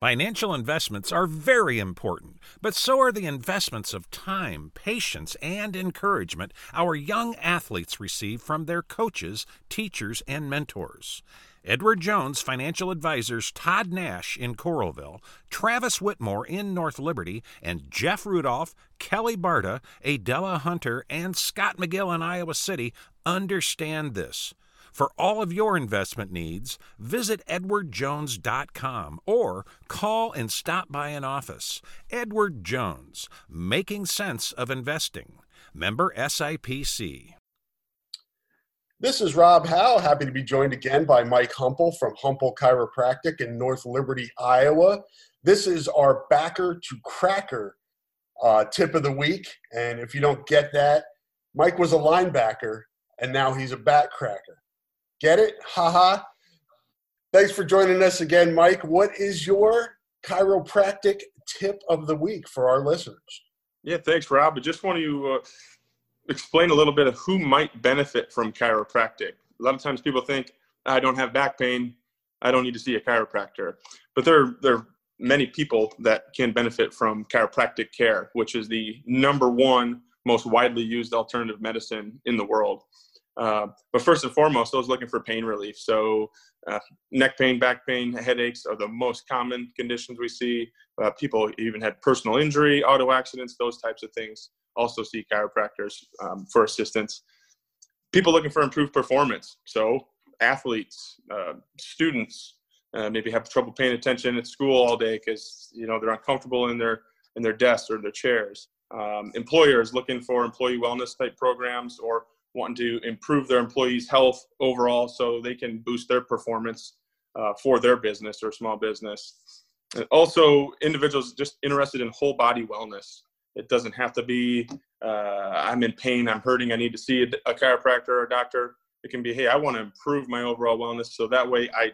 Financial investments are very important, but so are the investments of time, patience, and encouragement our young athletes receive from their coaches, teachers, and mentors. Edward Jones financial advisors Todd Nash in Coralville, Travis Whitmore in North Liberty, and Jeff Rudolph, Kelly Barta, Adela Hunter, and Scott McGill in Iowa City understand this. For all of your investment needs, visit edwardjones.com or call and stop by an office. Edward Jones, making sense of investing. Member SIPC. This is Rob Howe. Happy to be joined again by Mike Humple from Humple Chiropractic in North Liberty, Iowa. This is our backer to cracker uh, tip of the week. And if you don't get that, Mike was a linebacker and now he's a back cracker. Get it? Haha. Thanks for joining us again, Mike. What is your chiropractic tip of the week for our listeners? Yeah, thanks, Rob. I just want to uh, explain a little bit of who might benefit from chiropractic. A lot of times people think, I don't have back pain, I don't need to see a chiropractor. But there, there are many people that can benefit from chiropractic care, which is the number one most widely used alternative medicine in the world. Uh, but first and foremost, those looking for pain relief. So, uh, neck pain, back pain, headaches are the most common conditions we see. Uh, people even had personal injury, auto accidents, those types of things. Also, see chiropractors um, for assistance. People looking for improved performance. So, athletes, uh, students, uh, maybe have trouble paying attention at school all day because you know they're uncomfortable in their in their desks or their chairs. Um, employers looking for employee wellness type programs or wanting to improve their employees' health overall so they can boost their performance uh, for their business or small business. And also, individuals just interested in whole body wellness. It doesn't have to be, uh, I'm in pain, I'm hurting, I need to see a, a chiropractor or a doctor. It can be, hey, I want to improve my overall wellness so that way I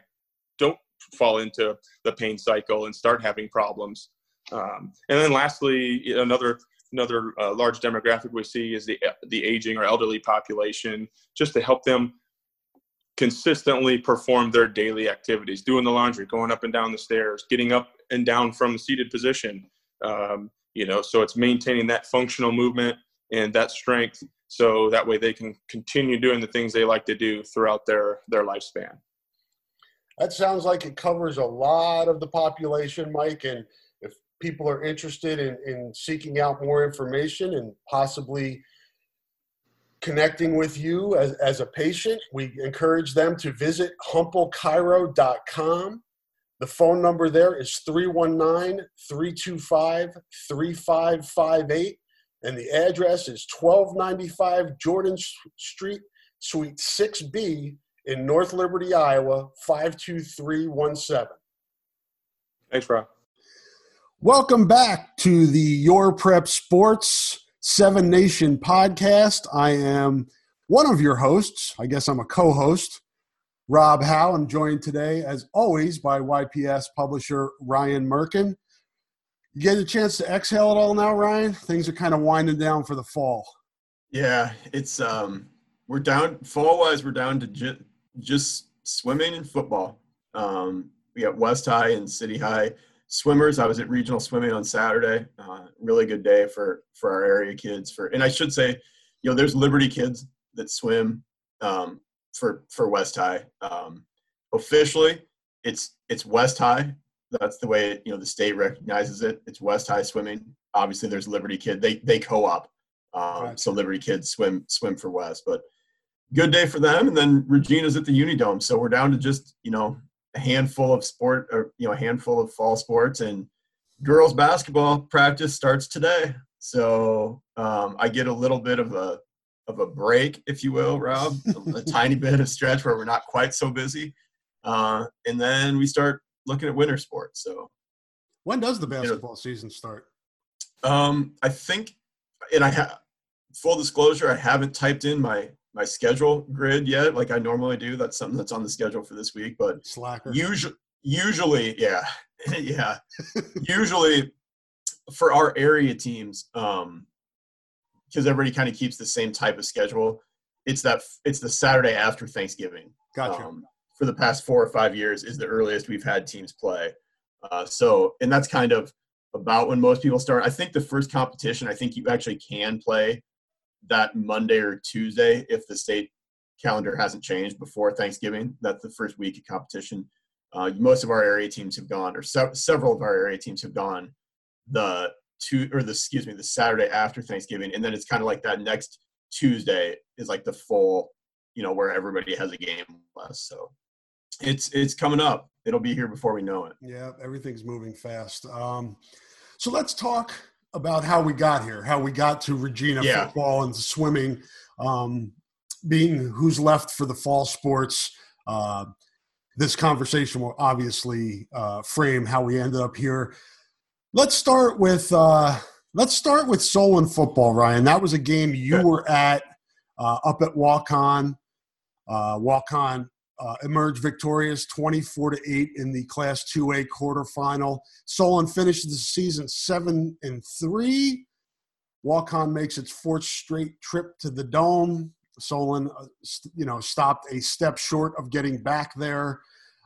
don't fall into the pain cycle and start having problems. Um, and then lastly, another another uh, large demographic we see is the the aging or elderly population, just to help them consistently perform their daily activities, doing the laundry, going up and down the stairs, getting up and down from the seated position. Um, you know, so it's maintaining that functional movement and that strength, so that way they can continue doing the things they like to do throughout their their lifespan. That sounds like it covers a lot of the population, Mike, and people are interested in, in seeking out more information and possibly connecting with you as, as a patient, we encourage them to visit humplechiro.com. The phone number there is 319 325 3558, and the address is 1295 Jordan Street, Suite 6B in North Liberty, Iowa, 52317. Thanks, Rob. Welcome back to the Your Prep Sports Seven Nation podcast. I am one of your hosts. I guess I'm a co host, Rob Howe. I'm joined today, as always, by YPS publisher Ryan Merkin. You get a chance to exhale it all now, Ryan? Things are kind of winding down for the fall. Yeah, it's um we're down fall wise, we're down to ju- just swimming and football. Um, we got West High and City High swimmers. I was at regional swimming on Saturday. Uh, really good day for for our area kids. For and I should say, you know, there's Liberty kids that swim um, for for West High. Um, officially, it's it's West High. That's the way you know the state recognizes it. It's West High swimming. Obviously, there's Liberty kid. They they co-op. Um, right. So Liberty kids swim swim for West, but good day for them. And then Regina's at the Unidome, so we're down to just you know a handful of sport or you know a handful of fall sports and girls basketball practice starts today. So um, i get a little bit of a of a break if you will rob a, tiny bit of stretch where we're not quite so busy. Uh, and then we start looking at winter sports so. When does the basketball you know, season start? um, i think and i have full disclosure i haven't typed in my my schedule grid yet, like I normally do. That's something that's on the schedule for this week. But Slacker. usually, usually, yeah, yeah, usually for our area teams, um, because everybody kind of keeps the same type of schedule. It's that it's the Saturday after Thanksgiving. Gotcha. Um, for the past four or five years is the earliest we've had teams play. Uh, so, and that's kind of about when most people start. I think the first competition, I think you actually can play that Monday or Tuesday if the state calendar hasn't changed before Thanksgiving. That's the first week of competition. Uh, most of our area teams have gone, or se- several of our area teams have gone the two or the excuse me the Saturday after Thanksgiving, and then it's kind of like that next Tuesday is like the full, you know, where everybody has a game less. So it's it's coming up. It'll be here before we know it. Yeah, everything's moving fast. Um, so let's talk about how we got here, how we got to Regina yeah. football and swimming, um, being who's left for the fall sports. Uh, this conversation will obviously uh, frame how we ended up here. Let's start with uh, let's start with Solon football, Ryan. That was a game you were at uh, up at Waukon. Uh, Waukon uh, emerged victorious 24 to 8 in the class 2a quarterfinal. Solon finished the season 7 and 3 Waukon makes its fourth straight trip to the dome. Solon uh, you know stopped a step short of getting back there.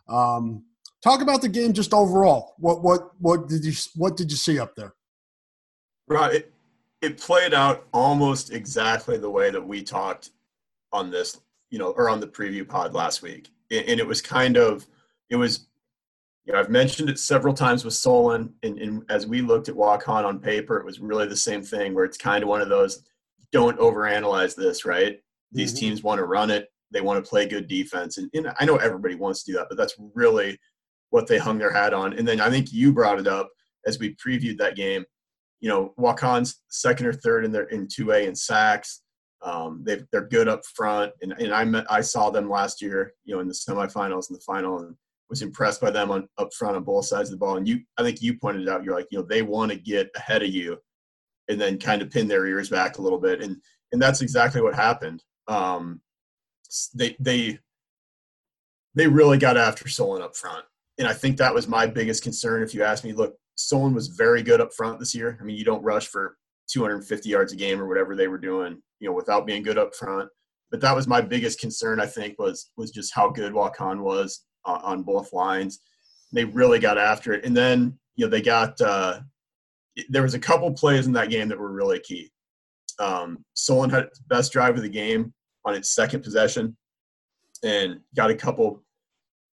Um, talk about the game just overall. What what what did you what did you see up there? Right. It, it played out almost exactly the way that we talked on this you know, or on the preview pod last week. And it was kind of, it was, you know, I've mentioned it several times with Solon. And, and as we looked at Waukon on paper, it was really the same thing where it's kind of one of those don't overanalyze this, right? These mm-hmm. teams want to run it, they want to play good defense. And, and I know everybody wants to do that, but that's really what they hung their hat on. And then I think you brought it up as we previewed that game. You know, Waukon's second or third in their in two A in sacks. Um, they are good up front, and, and I met, I saw them last year, you know, in the semifinals and the final, and was impressed by them on up front on both sides of the ball. And you, I think you pointed out, you're like, you know, they want to get ahead of you, and then kind of pin their ears back a little bit, and and that's exactly what happened. Um, they they they really got after Solon up front, and I think that was my biggest concern. If you ask me, look, Solon was very good up front this year. I mean, you don't rush for 250 yards a game or whatever they were doing, you know, without being good up front. But that was my biggest concern, I think, was was just how good Waukon was on, on both lines. They really got after it, and then you know they got uh, there was a couple plays in that game that were really key. Um, Solon had best drive of the game on its second possession, and got a couple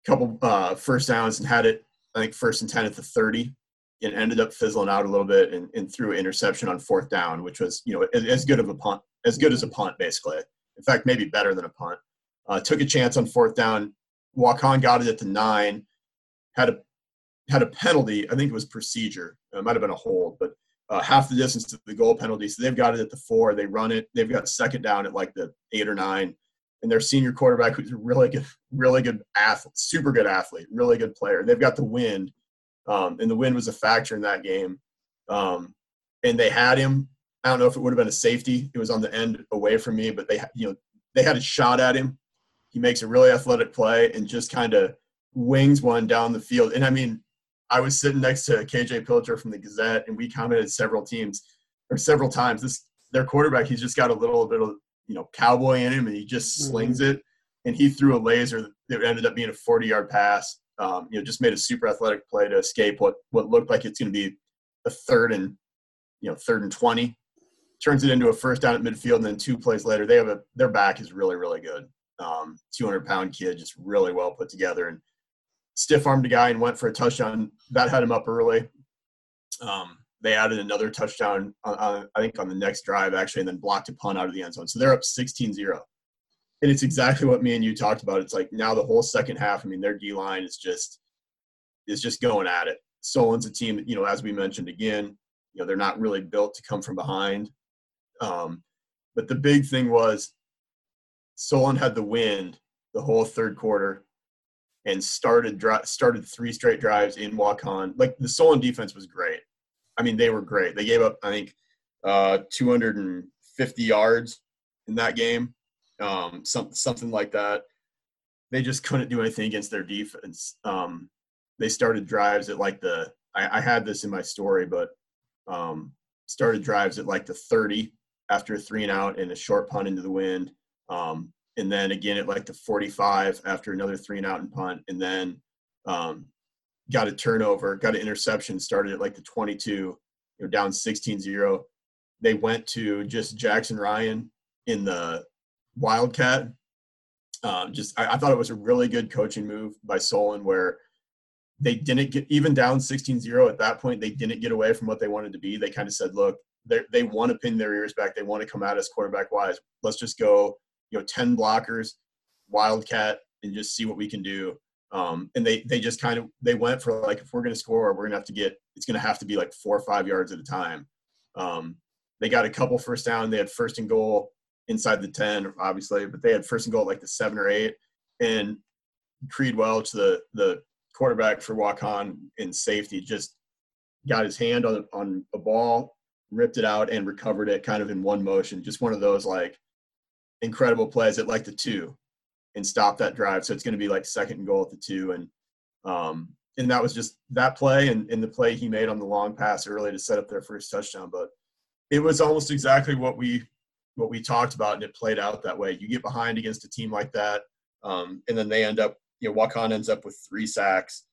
couple uh, first downs and had it I think first and ten at the 30 it ended up fizzling out a little bit and, and threw an interception on fourth down, which was you know as, as, good of a punt as good as a punt basically. In fact, maybe better than a punt. Uh, took a chance on fourth down. Waukon got it at the nine. Had a had a penalty. I think it was procedure. It might have been a hold, but uh, half the distance to the goal penalty. So they've got it at the four. They run it. They've got second down at like the eight or nine. And their senior quarterback, who's a really good, really good athlete, super good athlete, really good player. They've got the wind um, and the wind was a factor in that game. Um, and they had him. I don't know if it would have been a safety. It was on the end away from me, but they, you know, they had a shot at him. He makes a really athletic play and just kind of wings one down the field. And I mean, I was sitting next to KJ Pilcher from the Gazette, and we commented several teams or several times. This their quarterback, he's just got a little bit of you know cowboy in him, and he just mm-hmm. slings it. And he threw a laser that ended up being a 40 yard pass um, you know, just made a super athletic play to escape what what looked like it's going to be a third and you know third and twenty. Turns it into a first down at midfield, and then two plays later, they have a their back is really really good. Um, 200 pound kid, just really well put together, and stiff armed a guy and went for a touchdown. That had him up early. Um, they added another touchdown, on, on, I think, on the next drive actually, and then blocked a punt out of the end zone. So they're up 16-0 and it's exactly what me and you talked about. It's like now the whole second half. I mean, their D line is just is just going at it. Solon's a team you know, as we mentioned again, you know, they're not really built to come from behind. Um, but the big thing was Solon had the wind the whole third quarter and started started three straight drives in Waukon. Like the Solon defense was great. I mean, they were great. They gave up, I think, uh, 250 yards in that game um, some, something like that. They just couldn't do anything against their defense. Um, they started drives at like the I, I had this in my story, but um, started drives at like the 30 after a three and out and a short punt into the wind. Um, and then again at like the 45 after another three and out and punt. And then um, got a turnover, got an interception, started at like the 22, you know, down 16-0. They went to just Jackson Ryan in the Wildcat. Um, just I, I, thought it was a really good coaching move by Solon where they didn't get even down 16-0 at that point, they didn't get away from what they wanted to be. They kind of said, look, they want to pin their ears back. They want to come at us quarterback wise. Let's just go, you know, 10 blockers, Wildcat, and just see what we can do. Um, and they they just kind of they went for like if we're going to score, we're going to have to get it's going to have to be like four or five yards at a time. Um, they got a couple first down. They had first and goal inside the ten, obviously, but they had first and goal like the seven or eight. And Creed Welch, the the quarterback for Waukon in safety, just got his hand on on a ball, ripped it out, and recovered it kind of in one motion. Just one of those like incredible plays at like the two and stop that drive. So it's going to be like second and goal at the two. And, um, and that was just that play and, and the play he made on the long pass early to set up their first touchdown. But it was almost exactly what we, what we talked about and it played out that way. You get behind against a team like that. Um, and then they end up, you know, Waukon ends up with three sacks.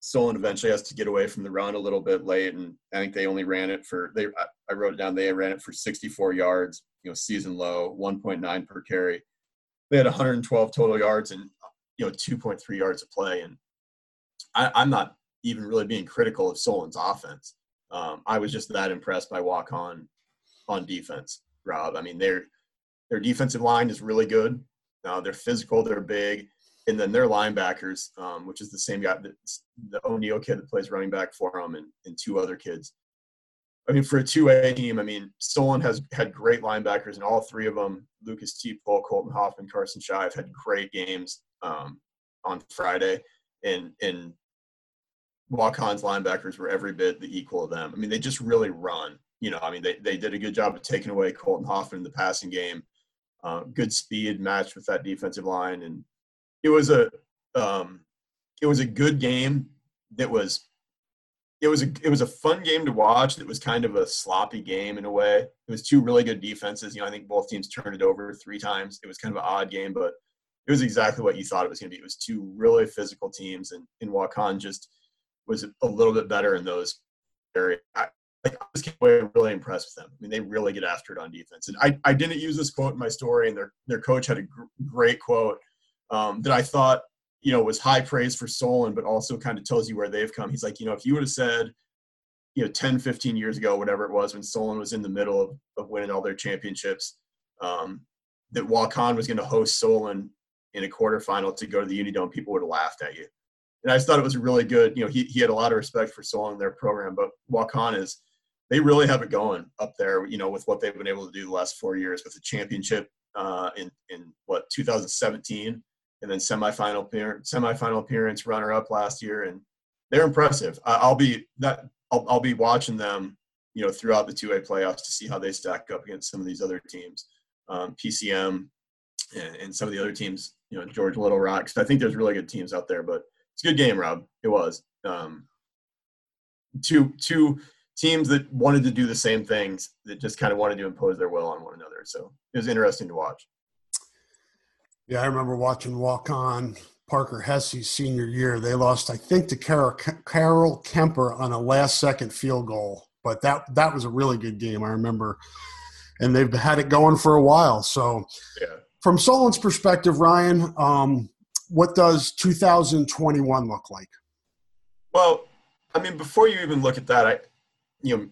Solon eventually has to get away from the run a little bit late, and I think they only ran it for they. I wrote it down. They ran it for 64 yards, you know, season low, 1.9 per carry they had 112 total yards and you know 2.3 yards of play. And I, am not even really being critical of Solon's offense. Um, I was just that impressed by Waukon on defense, Rob. I mean, their their defensive line is really good. Uh, they're physical, they're big, and then their linebackers, um, which is the same guy, the O'Neal kid that plays running back for them, and, and two other kids. I mean, for a two-A team, I mean, Solon has had great linebackers, and all three of them, Lucas T. Paul, Colton Hoffman, Carson Shive, had great games um, on Friday, and and Waukon's linebackers were every bit the equal of them. I mean, they just really run. You know, I mean, they they did a good job of taking away Colton Hoffman in the passing game. Uh, good speed matched with that defensive line, and it was a um, it was a good game that was it was a it was a fun game to watch. It was kind of a sloppy game in a way. It was two really good defenses. You know, I think both teams turned it over three times. It was kind of an odd game, but it was exactly what you thought it was going to be. It was two really physical teams, and in Waukon just was a little bit better in those areas. I, I just came away really impressed with them. I mean, they really get after it on defense. And I, I didn't use this quote in my story, and their their coach had a gr- great quote um, that I thought you know, was high praise for Solon, but also kind of tells you where they've come. He's like, you know, if you would have said, you know, 10, 15 years ago, whatever it was, when Solon was in the middle of, of winning all their championships, um, that Waukon was going to host Solon in a quarterfinal to go to the Unidome, people would have laughed at you. And I just thought it was a really good. You know, he, he had a lot of respect for Solon and their program, but Waukon is, they really have it going up there, you know, with what they've been able to do the last four years with the championship uh, in, in what, 2017 and then semifinal appearance, semifinal appearance, runner up last year, and they're impressive. I'll be that I'll, I'll be watching them, you know, throughout the two A playoffs to see how they stack up against some of these other teams, um, PCM, and, and, some of the other teams, you know, George Little Rock. I think there's really good teams out there, but it's a good game, Rob. It was um, two two teams that wanted to do the same things that just kind of wanted to impose their will on one another. So it was interesting to watch. Yeah, I remember watching Waukon Parker Hesse's senior year. They lost, I think, to Carroll, Carroll Kuemper on a last-second field goal, but that that was a really good game. I remember, and they've had it going for a while. So, yeah. from Solon's perspective, Ryan, um, what does 2021 look like? Well, I mean, before you even look at that, I, you know,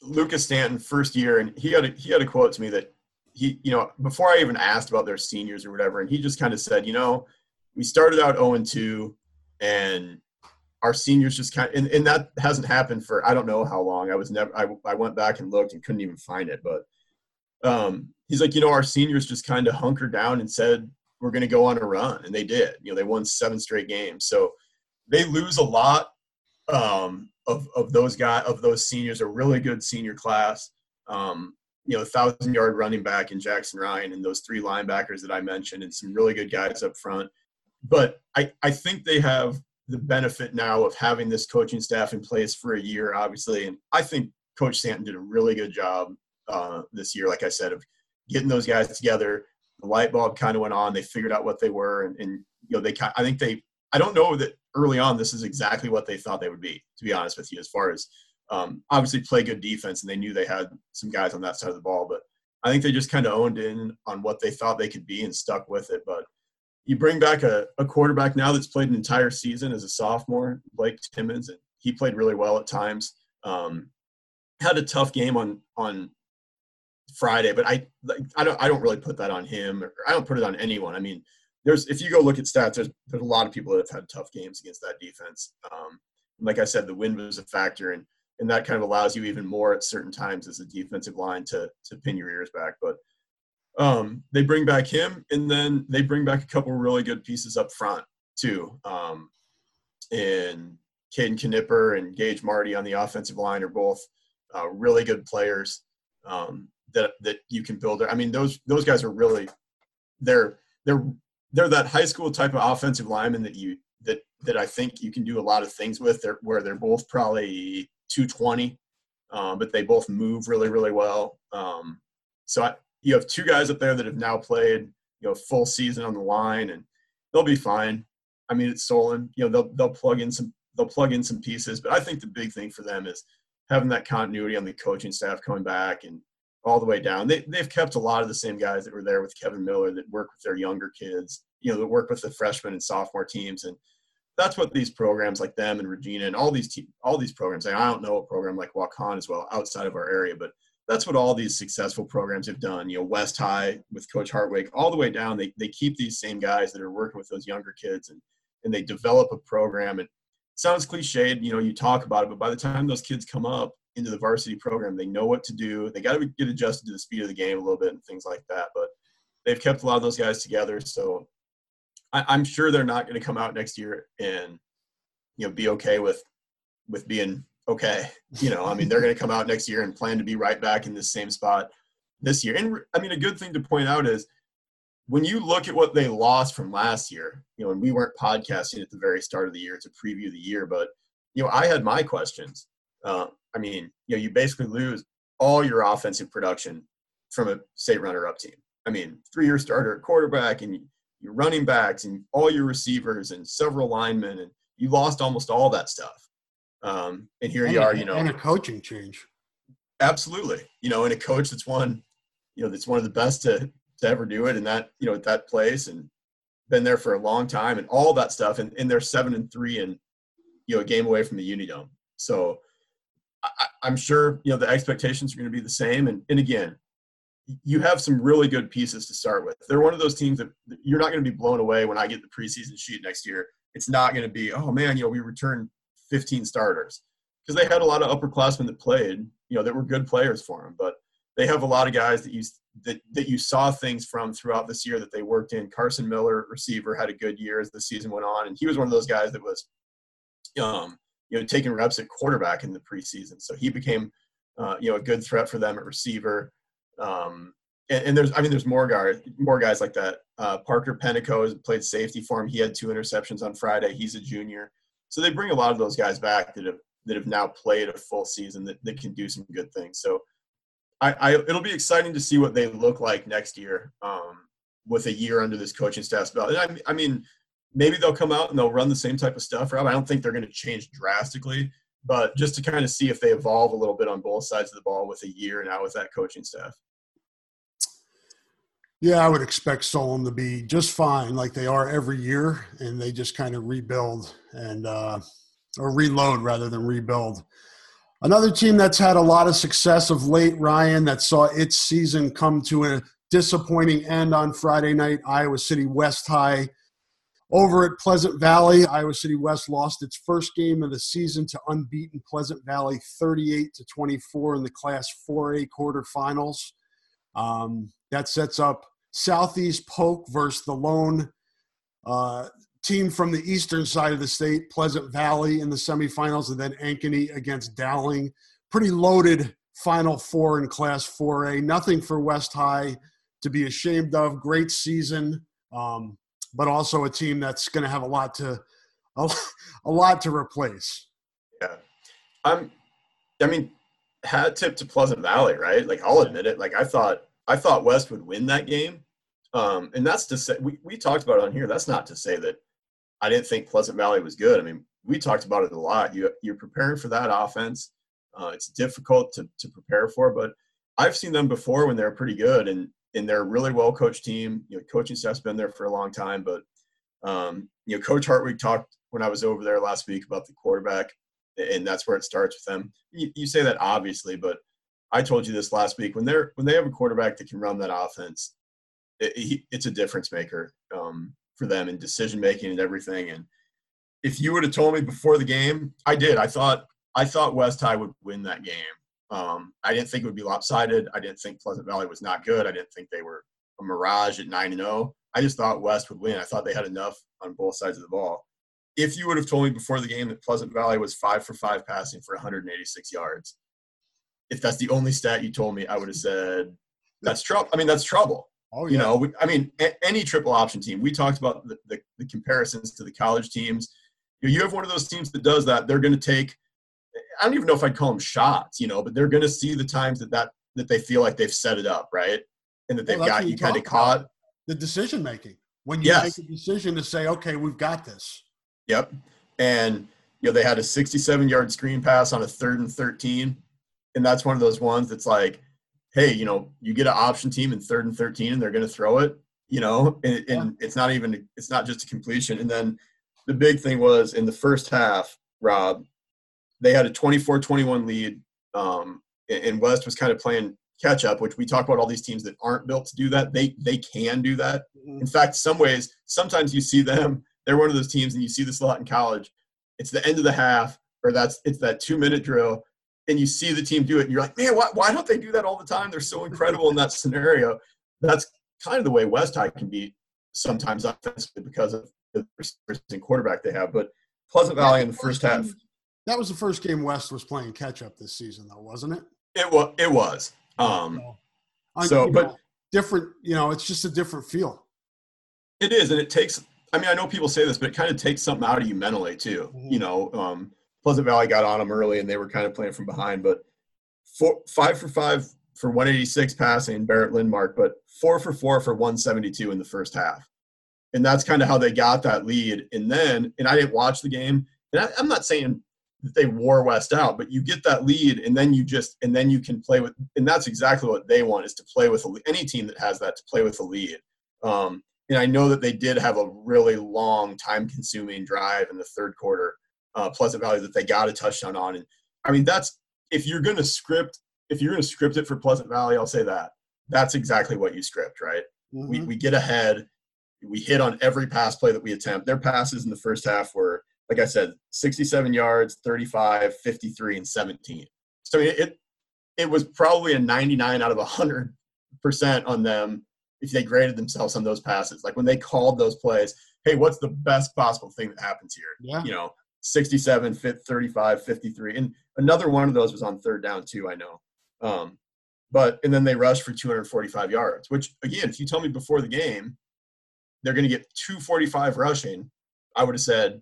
Lucas Stanton first year, and he had a, he had a quote to me that he, you know, before I even asked about their seniors or whatever, and he just kind of said, you know, we started out 0 and 2, and our seniors just kind of, and, and that hasn't happened for I don't know how long. I was never, I, I went back and looked and couldn't even find it, but um, he's like, you know, our seniors just kind of hunkered down and said we're going to go on a run, and they did. You know, they won seven straight games, so they lose a lot um, of of those guys of those seniors, a really good senior class. Um, you know, thousand yard running back in Jackson Ryan and those three linebackers that I mentioned and some really good guys up front. But I, I think they have the benefit now of having this coaching staff in place for a year, obviously. And I think Coach Stanton did a really good job uh, this year, like I said, of getting those guys together. The light bulb kind of went on. They figured out what they were, and, and you know, they. I think they. I don't know that early on this is exactly what they thought they would be. To be honest with you, as far as um, obviously play good defense, and they knew they had some guys on that side of the ball, but I think they just kind of owned in on what they thought they could be and stuck with it. But you bring back a, a quarterback now that's played an entire season as a sophomore, Blake Timmons, and he played really well at times. Um, had a tough game on on Friday, but I like, I don't I don't really put that on him. Or I don't put it on anyone. I mean, there's if you go look at stats, there's there's a lot of people that have had tough games against that defense. Um, like I said, the wind was a factor, and and that kind of allows you even more at certain times as a defensive line to to pin your ears back. But um, they bring back him, and then they bring back a couple really good pieces up front too. Um, and Caden Knipper and Gage Marty on the offensive line are both uh, really good players um, that that you can build. I mean, those those guys are really they're they're they're that high school type of offensive lineman that you that that I think you can do a lot of things with. They're, where they're both probably 220, um, but they both move really really well. Um, so I, you have two guys up there that have now played you know full season on the line, and they'll be fine. I mean, it's Solon. You know, they'll they'll plug in some they'll plug in some pieces, but I think the big thing for them is having that continuity on the coaching staff coming back and all the way down. They they've kept a lot of the same guys that were there with Kevin Miller that work with their younger kids. You know, that work with the freshman and sophomore teams, and that's what these programs like them and Regina and all these te- all these programs. I don't know a program like Waukon as well outside of our area, but that's what all these successful programs have done. You know, West High with Coach Hartwig, all the way down, they they keep these same guys that are working with those younger kids and and they develop a program. And sounds cliched, you know, you talk about it, but by the time those kids come up into the varsity program, they know what to do. They got to get adjusted to the speed of the game a little bit and things like that. But they've kept a lot of those guys together, so I, am sure they're not going to come out next year and you know be okay with with being okay. You know, I mean, they're going to come out next year and plan to be right back in the same spot this year. And I mean, a good thing to point out is when you look at what they lost from last year, you know, and we weren't podcasting at the very start of the year to preview the year, but you know, I had my questions. Uh, I mean, you know, you basically lose all your offensive production from a state runner-up team. I mean, three-year starter at quarterback and your running backs and all your receivers and several linemen, and you lost almost all that stuff. Um, and here and you are, you know, and a coaching change. Absolutely, you know, and a coach that's one, you know, that's one of the best to to ever do it in that you know at that place and been there for a long time and all that stuff and, and they're seven and three and you know a game away from the Unidome. So I, am sure you know the expectations are going to be the same. And and again, you have some really good pieces to start with. They're one of those teams that you're not going to be blown away when I get the preseason sheet next year. It's not going to be oh man, you know we returned 15 starters because they had a lot of upperclassmen that played, you know, that were good players for them. But they have a lot of guys that you that, that you saw things from throughout this year that they worked in. Carson Miller, receiver, had a good year as the season went on, and he was one of those guys that was, um, you know, taking reps at quarterback in the preseason. So he became, uh, you know, a good threat for them at receiver. Um, and, and, there's, I mean, there's more guys, more guys like that. Uh, Parker Penico has played safety for him. He had two interceptions on Friday. He's a junior. So they bring a lot of those guys back that have that have now played a full season that, that can do some good things. So I, I, it'll be exciting to see what they look like next year um, with a year under this coaching staff's belt. I, I, mean, maybe they'll come out and they'll run the same type of stuff. I don't think they're going to change drastically, but just to kind of see if they evolve a little bit on both sides of the ball with a year now with that coaching staff. Yeah, I would expect Solon to be just fine, like they are every year, and they just kind of rebuild and uh, or reload rather than rebuild. Another team that's had a lot of success of late, Ryan, that saw its season come to a disappointing end on Friday night, Iowa City West High. Over at Pleasant Valley, Iowa City West lost its first game of the season to unbeaten Pleasant Valley 38 to 24 in the Class 4A quarterfinals. Um, that sets up Southeast Polk versus the lone uh, team from the eastern side of the state, Pleasant Valley in the semifinals, and then Ankeny against Dowling. Pretty loaded Final Four in Class 4A. Nothing for West High to be ashamed of. Great season, um, but also a team that's going to have a lot to a, a lot to replace. Yeah, I'm. I mean, hat tip to Pleasant Valley, right? Like I'll admit it. Like I thought, I thought West would win that game. Um, and that's to say, we, we talked about it on here. That's not to say that I didn't think Pleasant Valley was good. I mean, we talked about it a lot. You you're preparing for that offense. Uh, it's difficult to to prepare for, but I've seen them before when they're pretty good, and and they're a really well coached team. You know, coaching staff's been there for a long time, but um, you know, Coach Hartwig talked when I was over there last week about the quarterback, and that's where it starts with them. You, you say that obviously, but I told you this last week when they're when they have a quarterback that can run that offense, it, it's a difference maker um, for them in decision making and everything. And if you would have told me before the game, I did. I thought I thought West High would win that game. Um, I didn't think it would be lopsided. I didn't think Pleasant Valley was not good. I didn't think they were a mirage at nine and zero. Oh. I just thought West would win. I thought they had enough on both sides of the ball. If you would have told me before the game that Pleasant Valley was five for five passing for 186 yards, if that's the only stat you told me, I would have said that's trouble. I mean, that's trouble. Oh, yeah. You know, we, I mean, a- any triple option team. We talked about the, the, the comparisons to the college teams. You, know, you have one of those teams that does that. They're going to take. I don't even know if I'd call them shots, you know, but they're going to see the times that that that they feel like they've set it up right, and that they've well, got you kind of caught. The decision making when you yes. make a decision to say, okay, we've got this. Yep, and you know they had a 67 yard screen pass on a third and 13 and that's one of those ones that's like, hey, you know, you get an option team in third and 13 and they're going to throw it, you know, and, and yeah. it's not even, it's not just a completion. And then the big thing was in the first half, Rob, they had a 24 21 lead. Um, and West was kind of playing catch up, which we talk about all these teams that aren't built to do that. They, they can do that. Mm-hmm. In fact, some ways, sometimes you see them, they're one of those teams and you see this a lot in college. It's the end of the half or that's, it's that two minute drill and you see the team do it, and you're like, man, why, why don't they do that all the time? They're so incredible in that scenario. That's kind of the way West High can be sometimes offensively because of the quarterback they have. But Pleasant Valley in the first half. That was the first game West was playing catch up this season, though, wasn't it? It was. It was. Um, so, but know, different. You know, it's just a different feel. It is, and it takes. I mean, I know people say this, but it kind of takes something out of you mentally too. Mm-hmm. You know, um, Pleasant Valley got on them early and they were kind of playing from behind. But four, five for five for 186 passing, Barrett Lindmark, but four for four for 172 in the first half. And that's kind of how they got that lead. And then, and I didn't watch the game, and I, I'm not saying that they wore West out, but you get that lead, and then you just, and then you can play with, and that's exactly what they want is to play with a, any team that has that to play with a lead. Um, and I know that they did have a really long, time-consuming drive in the third quarter uh, Pleasant Valley that they got a touchdown on. And I mean, that's if you're going to script, if you're going to script it for Pleasant Valley, I'll say that that's exactly what you script, right? Mm-hmm. We, we get ahead, we hit on every pass play that we attempt. Their passes in the first half were, like I said, 67 yards, 35, 53, and 17. So it it was probably a 99 out of 100 percent on them if they graded themselves on those passes. Like when they called those plays, hey, what's the best possible thing that happens here? Yeah. You know, 67, 35, 53. And another one of those was on third down, too, I know. Um, but, and then they rushed for 245 yards, which, again, if you tell me before the game they're going to get 245 rushing, I would have said,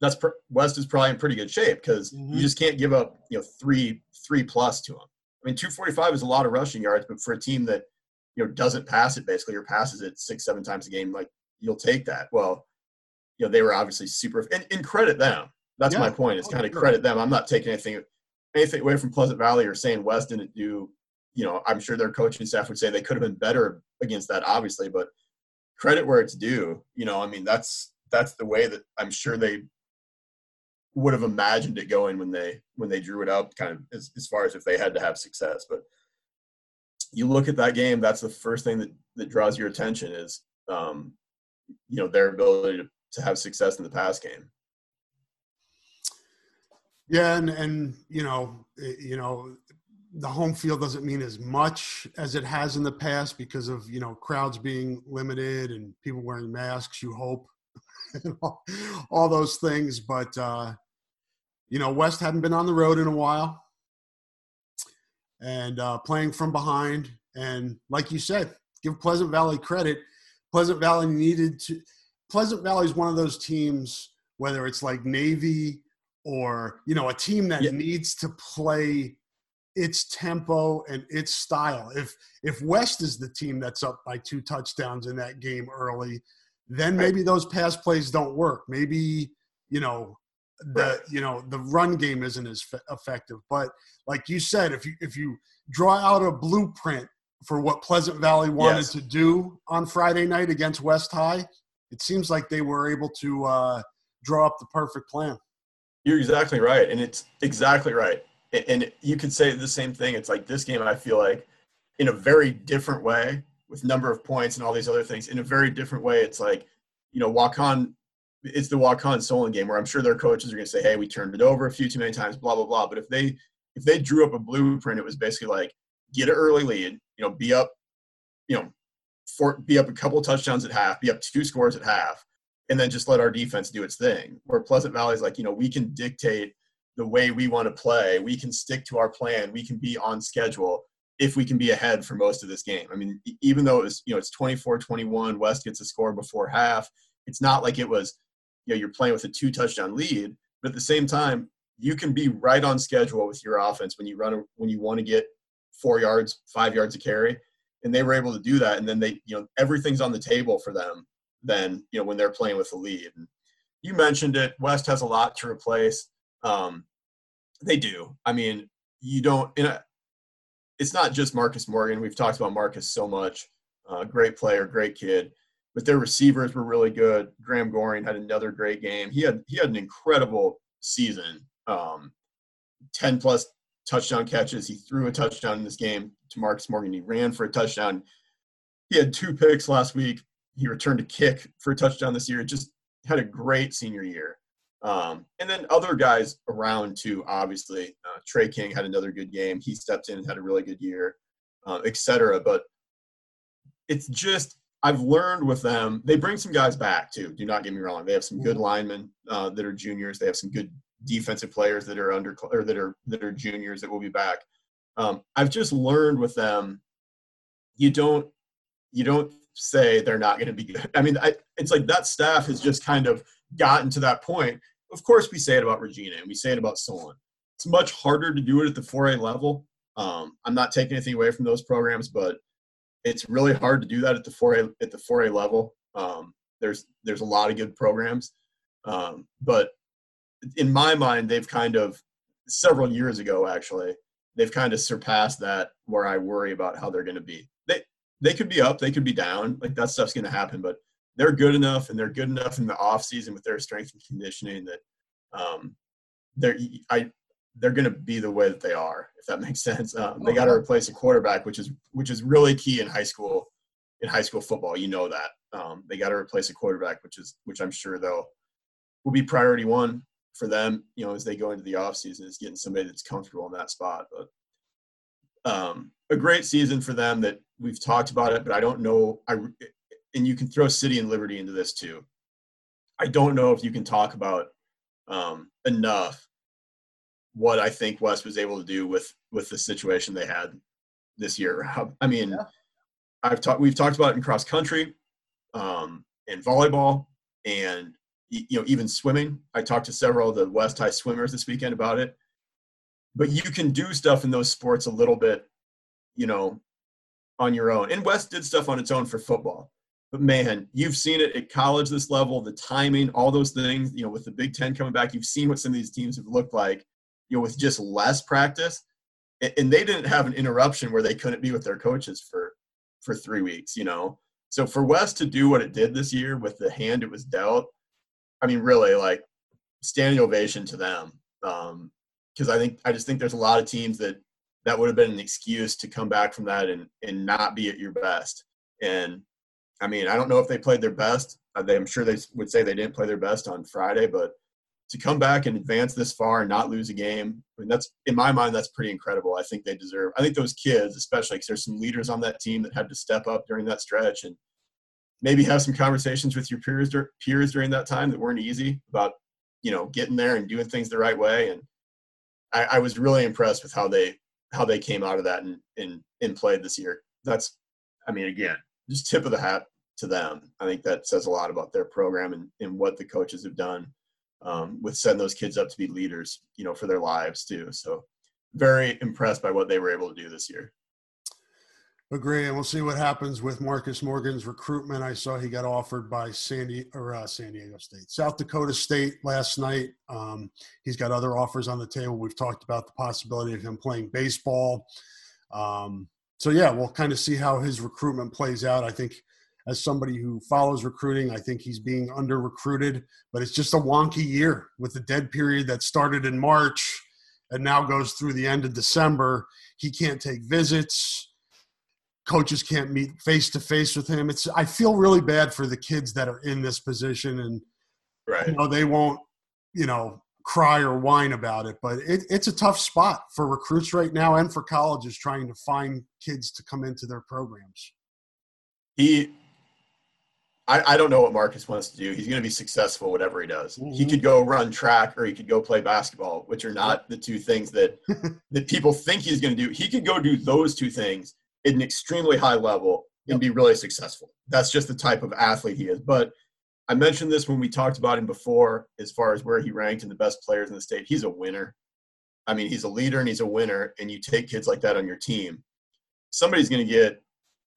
that's West is probably in pretty good shape because mm-hmm. you just can't give up, you know, three, three plus to them. I mean, 245 is a lot of rushing yards, but for a team that, you know, doesn't pass it basically or passes it six, seven times a game, like you'll take that. Well, you know, they were obviously super and, and credit them. That's yeah. my point. It's oh, kind of credit them. I'm not taking anything anything away from Pleasant Valley or saying West didn't do, you know, I'm sure their coaching staff would say they could have been better against that, obviously, but credit where it's due. You know, I mean, that's that's the way that I'm sure they would have imagined it going when they when they drew it up, kind of as, as far as if they had to have success. But you look at that game, that's the first thing that that draws your attention is um, you know their ability to to have success in the pass game. Yeah, and and you know, you know, the home field doesn't mean as much as it has in the past because of you know crowds being limited and people wearing masks. You hope, all, all those things, but uh, you know, West hadn't been on the road in a while, and uh, playing from behind. And like you said, give Pleasant Valley credit. Pleasant Valley needed to Pleasant Valley is one of those teams, whether it's like Navy or you know a team that yeah. needs to play its tempo and its style. If if West is the team that's up by two touchdowns in that game early, then maybe those pass plays don't work. Maybe you know the right. you know the run game isn't as effective. But like you said, if you if you draw out a blueprint for what Pleasant Valley wanted yes. to do on Friday night against West High, it seems like they were able to uh, draw up the perfect plan. You're exactly right, and it's exactly right. And you could say the same thing. It's like this game. I feel like in a very different way, with number of points and all these other things. In a very different way, it's like you know, Waukon. It's the Waukon Solon game where I'm sure their coaches are going to say, "Hey, we turned it over a few too many times," blah blah blah. But if they if they drew up a blueprint, it was basically like get an early lead, you know, be up, you know, for, be up a couple touchdowns at half, be up two scores at half, and then just let our defense do its thing. Where Pleasant Valley is like, you know, we can dictate the way we want to play. We can stick to our plan. We can be on schedule if we can be ahead for most of this game. I mean, even though it was, you know, it's 24-21, West gets a score before half. It's not like it was, you know, you're playing with a two touchdown lead, but at the same time, you can be right on schedule with your offense when you run when you want to get four yards, five yards of carry, and they were able to do that. And then they, you know, everything's on the table for them. Then you know when they're playing with the lead. And you mentioned it. West has a lot to replace. Um, they do. I mean, you don't. In a, it's not just Marcus Morgan. We've talked about Marcus so much. Uh, great player, great kid. But their receivers were really good. Graham Goring had another great game. He had he had an incredible season. Um, 10 plus touchdown catches. He threw a touchdown in this game to Marcus Morgan. He ran for a touchdown. He had two picks last week. He returned a kick for a touchdown this year. Just had a great senior year. Um, and then other guys around too, obviously. Uh, Trey King had another good game. He stepped in and had a really good year, uh, etc. But it's just I've learned with them. They bring some guys back too. Do not get me wrong. They have some good mm-hmm. linemen uh, that are juniors. They have some good defensive players that are under or that are that are juniors that will be back. Um, I've just learned with them, you don't you don't say they're not going to be good. I mean, I, it's like that staff has just kind of gotten to that point. Of course, we say it about Regina and we say it about Solon. It's much harder to do it at the 4A level. Um, I'm not taking anything away from those programs, but it's really hard to do that at the 4A at the 4A level. Um, there's there's a lot of good programs, um, but in my mind, they've kind of several years ago actually they've kind of surpassed that where I worry about how they're going to be. They they could be up, they could be down, like that stuff's going to happen, but they're good enough and they're good enough in the off season with their strength and conditioning that um, they're I they're going to be the way that they are if that makes sense. Um, they got to replace a quarterback, which is which is really key in high school in high school football. You know that um, they got to replace a quarterback, which is which I'm sure they'll will be priority one for them, you know, as they go into the off season is getting somebody that's comfortable in that spot. But um, a great season for them that we've talked about it, but I don't know. I and you can throw City and Liberty into this too. I don't know if you can talk about um, enough what I think West was able to do with with the situation they had this year. I mean, yeah. I've talked we've talked about it in cross country, um, in volleyball, and you know, even swimming. I talked to several of the West High swimmers this weekend about it. But you can do stuff in those sports a little bit, you know, on your own. And West did stuff on its own for football. But man, you've seen it at college this level, the timing, all those things, you know, with the Big Ten coming back, you've seen what some of these teams have looked like, you know, with just less practice. And they didn't have an interruption where they couldn't be with their coaches for for three weeks, you know. So for West to do what it did this year with the hand it was dealt, I mean, really, like standing ovation to them. Um, because I think I just think there's a lot of teams that that would have been an excuse to come back from that and and not be at your best. And I mean, I don't know if they played their best. Uh, I'm sure they would say they didn't play their best on Friday, but to come back and advance this far and not lose a game, I mean, that's in my mind that's pretty incredible. I think they deserve. I think those kids, especially because there's some leaders on that team that had to step up during that stretch and maybe have some conversations with your peers peers during that time that weren't easy about you know getting there and doing things the right way and I, I was really impressed with how they how they came out of that and and, and played this year that's i mean again just tip of the hat to them i think that says a lot about their program and, and what the coaches have done um, with setting those kids up to be leaders you know for their lives too so very impressed by what they were able to do this year Agree, and we'll see what happens with Marcus Morgan's recruitment. I saw he got offered by San, or, uh, San Diego State, South Dakota State last night. Um, he's got other offers on the table. We've talked about the possibility of him playing baseball. Um, so yeah, we'll kind of see how his recruitment plays out. I think as somebody who follows recruiting, I think he's being under recruited, but it's just a wonky year with the dead period that started in March and now goes through the end of December. He can't take visits coaches can't meet face to face with him. It's I feel really bad for the kids that are in this position, and right. you know they won't you know cry or whine about it, but it, it's a tough spot for recruits right now and for colleges trying to find kids to come into their programs. He. I, I don't know what Marcus wants to do. He's going to be successful, whatever he does. Mm-hmm. He could go run track or he could go play basketball, which are not the two things that that people think he's going to do. He could go do those two things at an extremely high level and be really successful. That's just the type of athlete he is. But I mentioned this when we talked about him before, as far as where he ranked in the best players in the state. He's a winner. I mean, he's a leader and he's a winner, and you take kids like that on your team. Somebody's going to get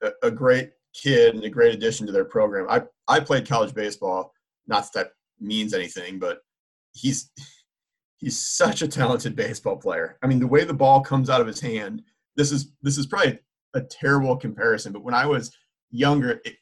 a, a, great kid and a great addition to their program. I, I played college baseball. Not that that means anything, but he's he's such a talented baseball player. I mean, the way the ball comes out of his hand. This is this is probably a terrible comparison, but when I was younger, it,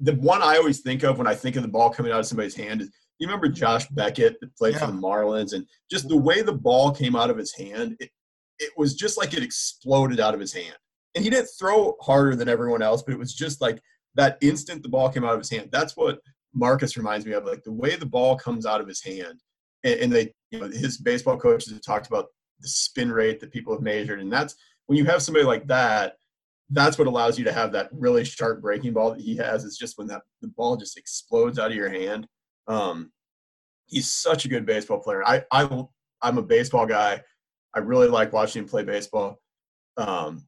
the one I always think of when I think of the ball coming out of somebody's hand is you remember Josh Beckett that played yeah. for the Marlins and just the way the ball came out of his hand, it, it was just like it exploded out of his hand. And he didn't throw harder than everyone else, but it was just like that instant the ball came out of his hand. That's what Marcus reminds me of, like the way the ball comes out of his hand. And, and they, you know, his baseball coaches have talked about the spin rate that people have measured. And that's when you have somebody like that, that's what allows you to have that really sharp breaking ball that he has. Is just when that the ball just explodes out of your hand. Um, he's such a good baseball player. I, I I'm a baseball guy. I really like watching him play baseball. Um,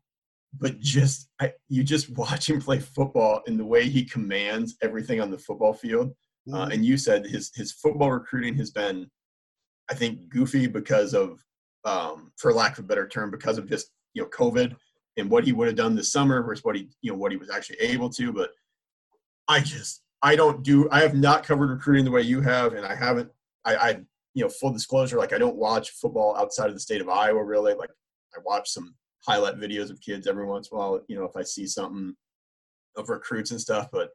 but just I, you just watch him play football and the way he commands everything on the football field. Uh, mm-hmm. and you said his his football recruiting has been, I think, goofy because of, um, for lack of a better term, because of just you know COVID and what he would have done this summer versus what he you know what he was actually able to. But I just I don't do I have not covered recruiting the way you have, and I haven't I, I you know full disclosure like I don't watch football outside of the state of Iowa really. Like I watch some highlight videos of kids every once in a while. You know if I see something of recruits and stuff, but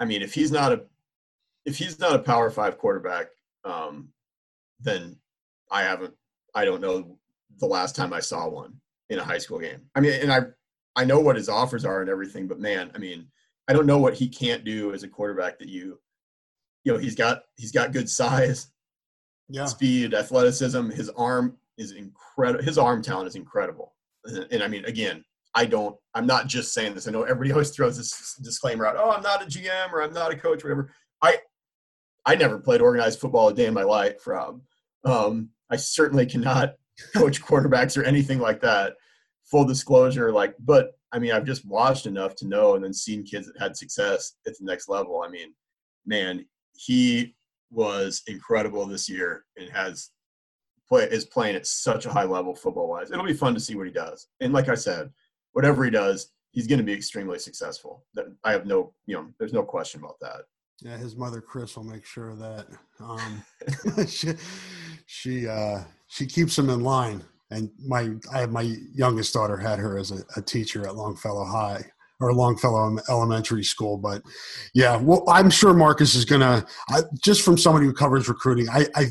I mean if he's not a if he's not a power five quarterback, um, then I haven't I don't know the last time I saw one in a high school game. I mean, and I I know what his offers are and everything, but man, I mean, I don't know what he can't do as a quarterback that you you know, he's got he's got good size, yeah. speed, athleticism, his arm is incredible. His arm talent is incredible. And, and I mean, again, I don't I'm not just saying this. I know everybody always throws this disclaimer out, "Oh, I'm not a GM or I'm not a coach whatever." I I never played organized football a day in my life, Rob. Um, I certainly cannot coach quarterbacks or anything like that. Full disclosure, like, but I mean, I've just watched enough to know and then seen kids that had success at the next level. I mean, man, he was incredible this year and has play is playing at such a high level football wise. It'll be fun to see what he does. And like I said, whatever he does, he's going to be extremely successful. That I have no, you know, there's no question about that. Yeah, his mother Chris will make sure that. Um, she, she uh, she keeps him in line. And my I have my youngest daughter had her as a, a teacher at Longfellow High or Longfellow Elementary School. But yeah, well, I'm sure Marcus is gonna just from somebody who covers recruiting. I, I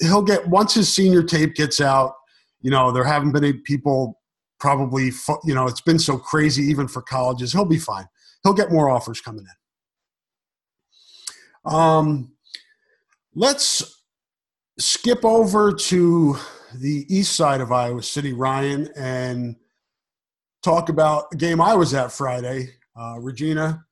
he'll get once his senior tape gets out. You know, there haven't been any people probably. You know, it's been so crazy even for colleges. He'll be fine. He'll get more offers coming in. Um, let's skip over to the east side of Iowa City, Ryan, and talk about a game I was at Friday. Uh, Regina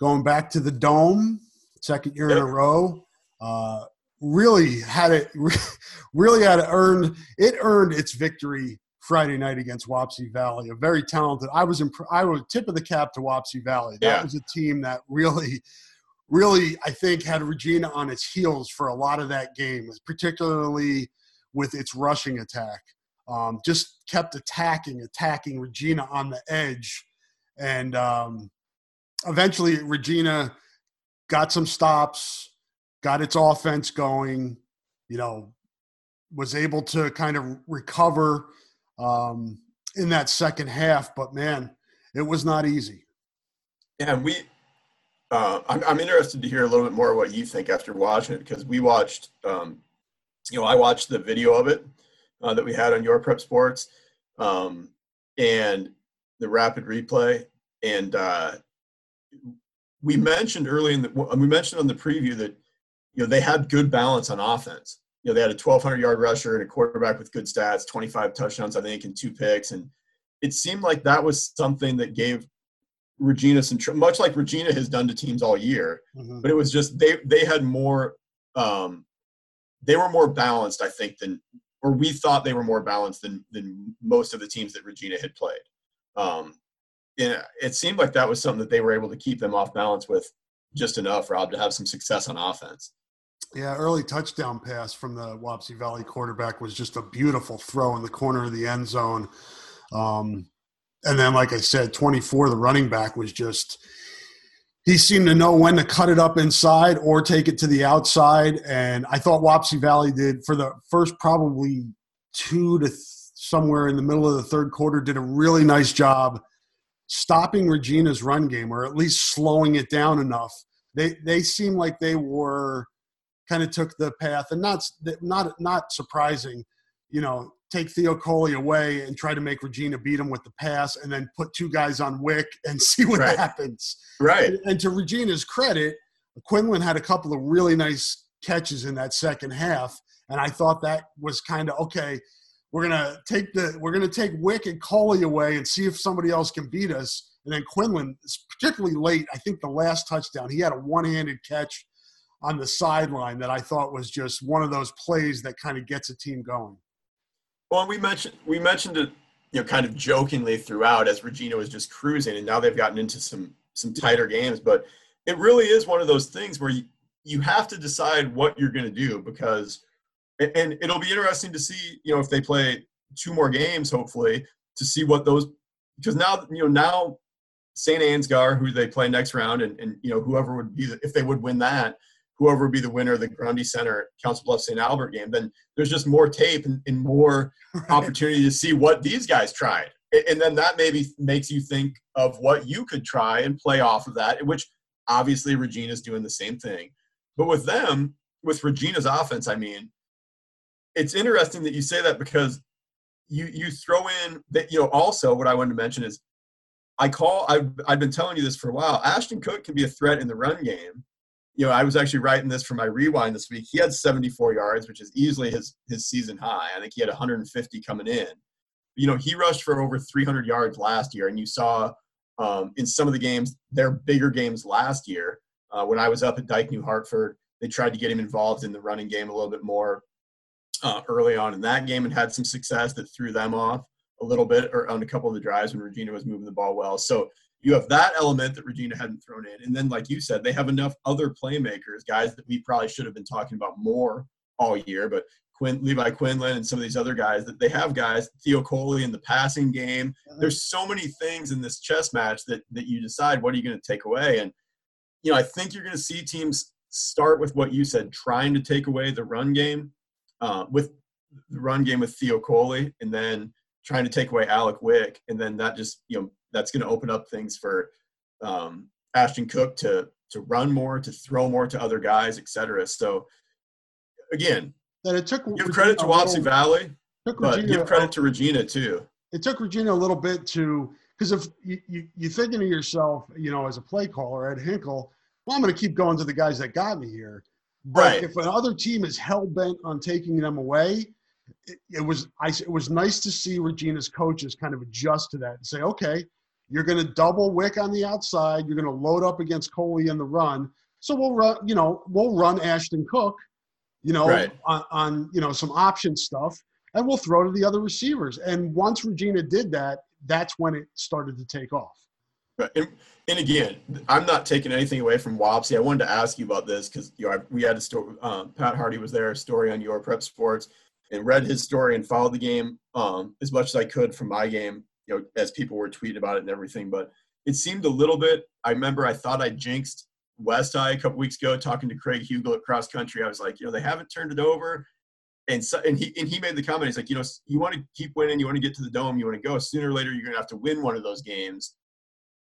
going back to the Dome, second year in a row. Uh, really had it, really had it earned. It earned its victory Friday night against Wapsie Valley. A very talented. I was imp- I was tip of the cap to Wapsie Valley. That yeah. was a team that really really, I think, had Regina on its heels for a lot of that game, particularly with its rushing attack. um, just kept attacking, attacking Regina on the edge. And um, eventually, Regina got some stops, got its offense going, you know, was able to kind of recover um, in that second half. But man, it was not easy. Yeah, we. Uh, I'm, I'm interested to hear a little bit more what you think after watching it because we watched, um, you know, I watched the video of it uh, that we had on your prep sports um, and the rapid replay and uh, we mentioned early in the we mentioned on the preview that you know they had good balance on offense you know they had a 1200 yard rusher and a quarterback with good stats 25 touchdowns i think and two picks and it seemed like that was something that gave regina some much like regina has done to teams all year mm-hmm. but it was just they they had more um they were more balanced i think than or we thought they were more balanced than than most of the teams that Regina had played. Um, and it seemed like that was something that they were able to keep them off balance with just enough, Rob, to have some success on offense. Yeah, early touchdown pass from the Wapsie Valley quarterback was just a beautiful throw in the corner of the end zone. Um, and then, like I said, 24, the running back was just he seemed to know when to cut it up inside or take it to the outside. And I thought Wapsie Valley did for the first probably two to th- somewhere in the middle of the third quarter, did a really nice job stopping Regina's run game or at least slowing it down enough. They they seemed like they were kind of took the path and not not not surprising, you know, take Theo Coley away and try to make Regina beat him with the pass and then put two guys on Wick and see what right. happens. Right. And, and, to Regina's credit, Quinlan had a couple of really nice catches in that second half. And I thought that was kind of okay. We're gonna take the we're gonna take Wick and Coley away and see if somebody else can beat us. And then Quinlan, particularly late, I think the last touchdown, he had a one-handed catch on the sideline that I thought was just one of those plays that kind of gets a team going. Well, we mentioned we mentioned it, you know, kind of jokingly throughout as Regina was just cruising, and now they've gotten into some some tighter games. But it really is one of those things where you, you have to decide what you're going to do because, and it'll be interesting to see, you know, if they play two more games, hopefully, to see what those because now you know now St. Ansgar, who they play next round, and, and you know whoever would be if they would win that, whoever would be the winner of the Grundy Center Council Bluffs St. Albert game, then there's just more tape and, and more right. opportunity to see what these guys tried. And then that maybe makes you think of what you could try and play off of that, which obviously Regina's doing the same thing. But with them, with Regina's offense, I mean, it's interesting that you say that because you you throw in that you know also what I wanted to mention is I call I've I've been telling you this for a while. Ashton Cook can be a threat in the run game, you know, I was actually writing this for my rewind this week. He had 74 yards, which is easily his his season high. I think he had 150 coming in. You know, he rushed for over 300 yards last year, and you saw um, in some of the games, their bigger games last year. Uh, when I was up at Dike New Hartford, they tried to get him involved in the running game a little bit more uh, early on in that game, and had some success that threw them off a little bit or on a couple of the drives when Regina was moving the ball well. So you have that element that Regina hadn't thrown in. And then, like you said, they have enough other playmakers, guys that we probably should have been talking about more all year. But Quinn, Levi Quinlan and some of these other guys that they have guys, Theo Coley in the passing game. Mm-hmm. There's so many things in this chess match that that you decide what are you going to take away. And you know, I think you're going to see teams start with what you said, trying to take away the run game uh, with the run game with Theo Coley, and then trying to take away Alec Wick, and then that just you know that's going to open up things for um, Ashton Cook to to run more, to throw more to other guys, etc. So again, that it took give credit to Wapsie Valley, but Regina, give credit to Regina too. It took Regina a little bit to because if you, you you're thinking to yourself, you know, as a play caller, Ed Hinkel, well, I'm going to keep going to the guys that got me here. But right. if another team is hell bent on taking them away, it, it was I, it was nice to see Regina's coaches kind of adjust to that and say, okay, you're going to double Wick on the outside. You're going to load up against Coley in the run. So we'll run, you know, we'll run Ashton Cook, you know, right. on, on, you know, some option stuff, and we'll throw to the other receivers. And once Regina did that, that's when it started to take off. Right. And, and again, I'm not taking anything away from Wapsie. I wanted to ask you about this because you know we had a story. Um, Pat Hardy was there, a story on your prep sports. and read his story and followed the game um, as much as I could from my game, you know, as people were tweeting about it and everything. But it seemed a little bit. I remember I thought I jinxed West High a couple weeks ago talking to Craig Hugel at cross country. I was like, you know, they haven't turned it over. And so, and he and he made the comment. He's like, you know, you want to keep winning, you want to get to the dome, you want to go. Sooner or later, you're going to have to win one of those games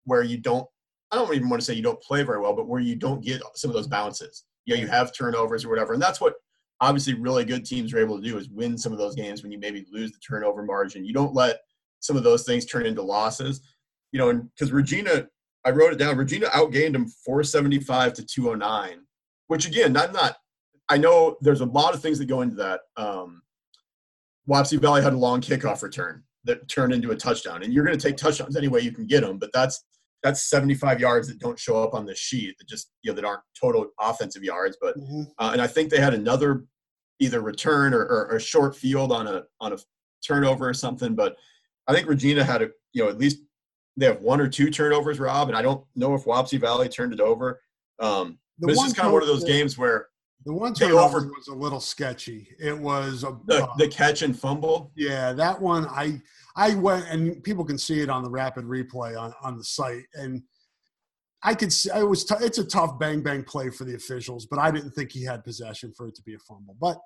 where you don't. I don't even want to say you don't play very well, but where you don't get some of those bounces. You know, you have turnovers or whatever, and that's what obviously really good teams are able to do is win some of those games when you maybe lose the turnover margin. You don't let some of those things turn into losses. You know, and because Regina, I wrote it down. Regina outgained them 475 to 209, which again, I'm not. I know there's a lot of things that go into that. Um, Wapsie Valley had a long kickoff return that turned into a touchdown, and you're going to take touchdowns any way you can get them. But that's that's 75 yards that don't show up on the sheet that just you know that aren't total offensive yards. But mm-hmm. uh, and I think they had another either return or, or, or, short field on a on a turnover or something. But I think Regina had a you know at least they have one or two turnovers, Rob, and I don't know if Wapsie Valley turned it over. Um, it's just kind of one of those games where the one turnover over, was a little sketchy. It was a, the, the catch and fumble. Yeah, that one I I went and people can see it on the rapid replay on on the site and. I could see it was t- it's a tough bang bang play for the officials, but I didn't think he had possession for it to be a fumble. But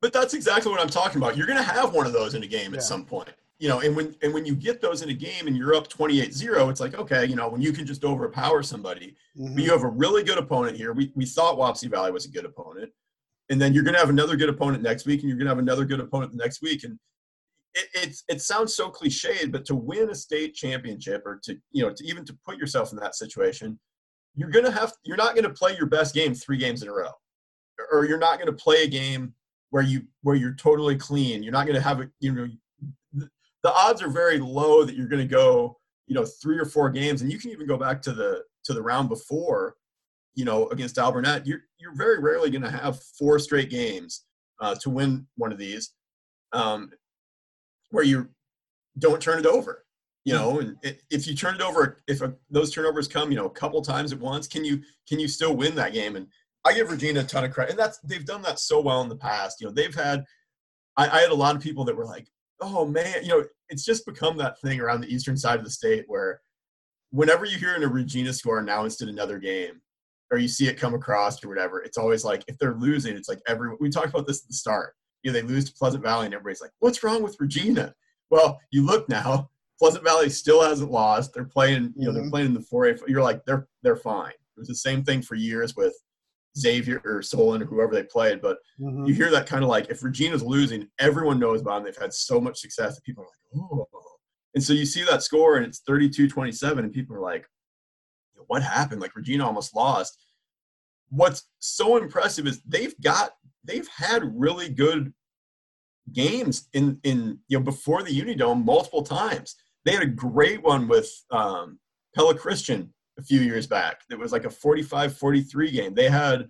but that's exactly what I'm talking about. You're going to have one of those in a game yeah. at some point. You know, and when and when you get those in a game and you're up 28-0, it's like, okay, you know, when you can just overpower somebody. Mm-hmm. But you have a really good opponent here. We we thought Wapsie Valley was a good opponent. And then you're going to have another good opponent next week and you're going to have another good opponent the next week and it, it, it sounds so cliched, but to win a state championship or to you know to even to put yourself in that situation, you're gonna have you're not gonna play your best game three games in a row, or you're not gonna play a game where you where you're totally clean. You're not gonna have a you know the, odds are very low that you're gonna go you know three or four games, and you can even go back to the to the round before, you know against Alburnett. You're you're very rarely gonna have four straight games uh, to win one of these. Um, where you don't turn it over you know and if you turn it over if a, those turnovers come you know a couple times at once can you can you still win that game and i give regina a ton of credit and that's they've done that so well in the past you know they've had I, I had a lot of people that were like oh man you know it's just become that thing around the eastern side of the state where whenever you hear in a regina score announced in another game or you see it come across or whatever it's always like if they're losing it's like every we talked about this at the start you know, they lose to Pleasant Valley, and everybody's like, "What's wrong with Regina?" Well, you look now. Pleasant Valley still hasn't lost. They're playing, you know, mm-hmm. they're playing in the 4A. You're like, they're they're fine. It was the same thing for years with Xavier or Solon or whoever they played. But mm-hmm. you hear that kind of like if Regina's losing, everyone knows about them. They've had so much success that people are like, oh. And so you see that score and it's 32-27, and people are like, what happened? Like Regina almost lost. What's so impressive is they've got they've had really good games in in you know before the Unidome multiple times. They had a great one with um, Pella Christian a few years back. It was like a 45-43 game. They had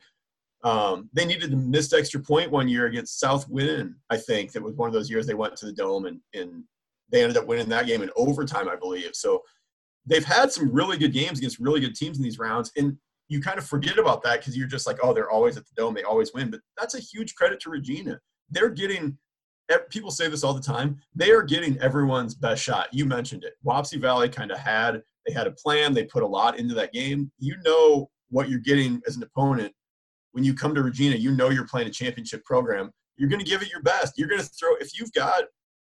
um, they needed to miss extra point one year against South Winnan, I think. That was one of those years they went to the dome and, and they ended up winning that game in overtime, I believe. So they've had some really good games against really good teams in these rounds. And you kind of forget about that because you're just like, oh, they're always at the dome, they always win. But that's a huge credit to Regina. They're getting people say this all the time. They are getting everyone's best shot. You mentioned it. Wapsie Valley kind of had they had a plan. They put a lot into that game. You know what you're getting as an opponent when you come to Regina. You know you're playing a championship program. You're going to give it your best. You're going to throw if you've got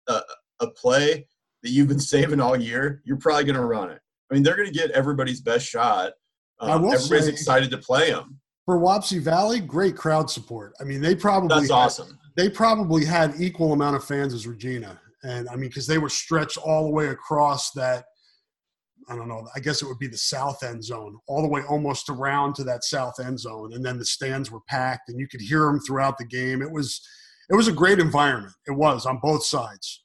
a, a play that you've been saving all year. You're probably going to run it. I mean, they're going to get everybody's best shot um, everybody's say, excited to play them. For Wapsie Valley, great crowd support. I mean, they probably that's had, awesome. They probably had equal amount of fans as Regina, and I mean, because they were stretched all the way across that. I don't know. I guess it would be the south end zone, all the way almost around to that south end zone, and then the stands were packed, and you could hear them throughout the game. It was, it was a great environment. It was on both sides.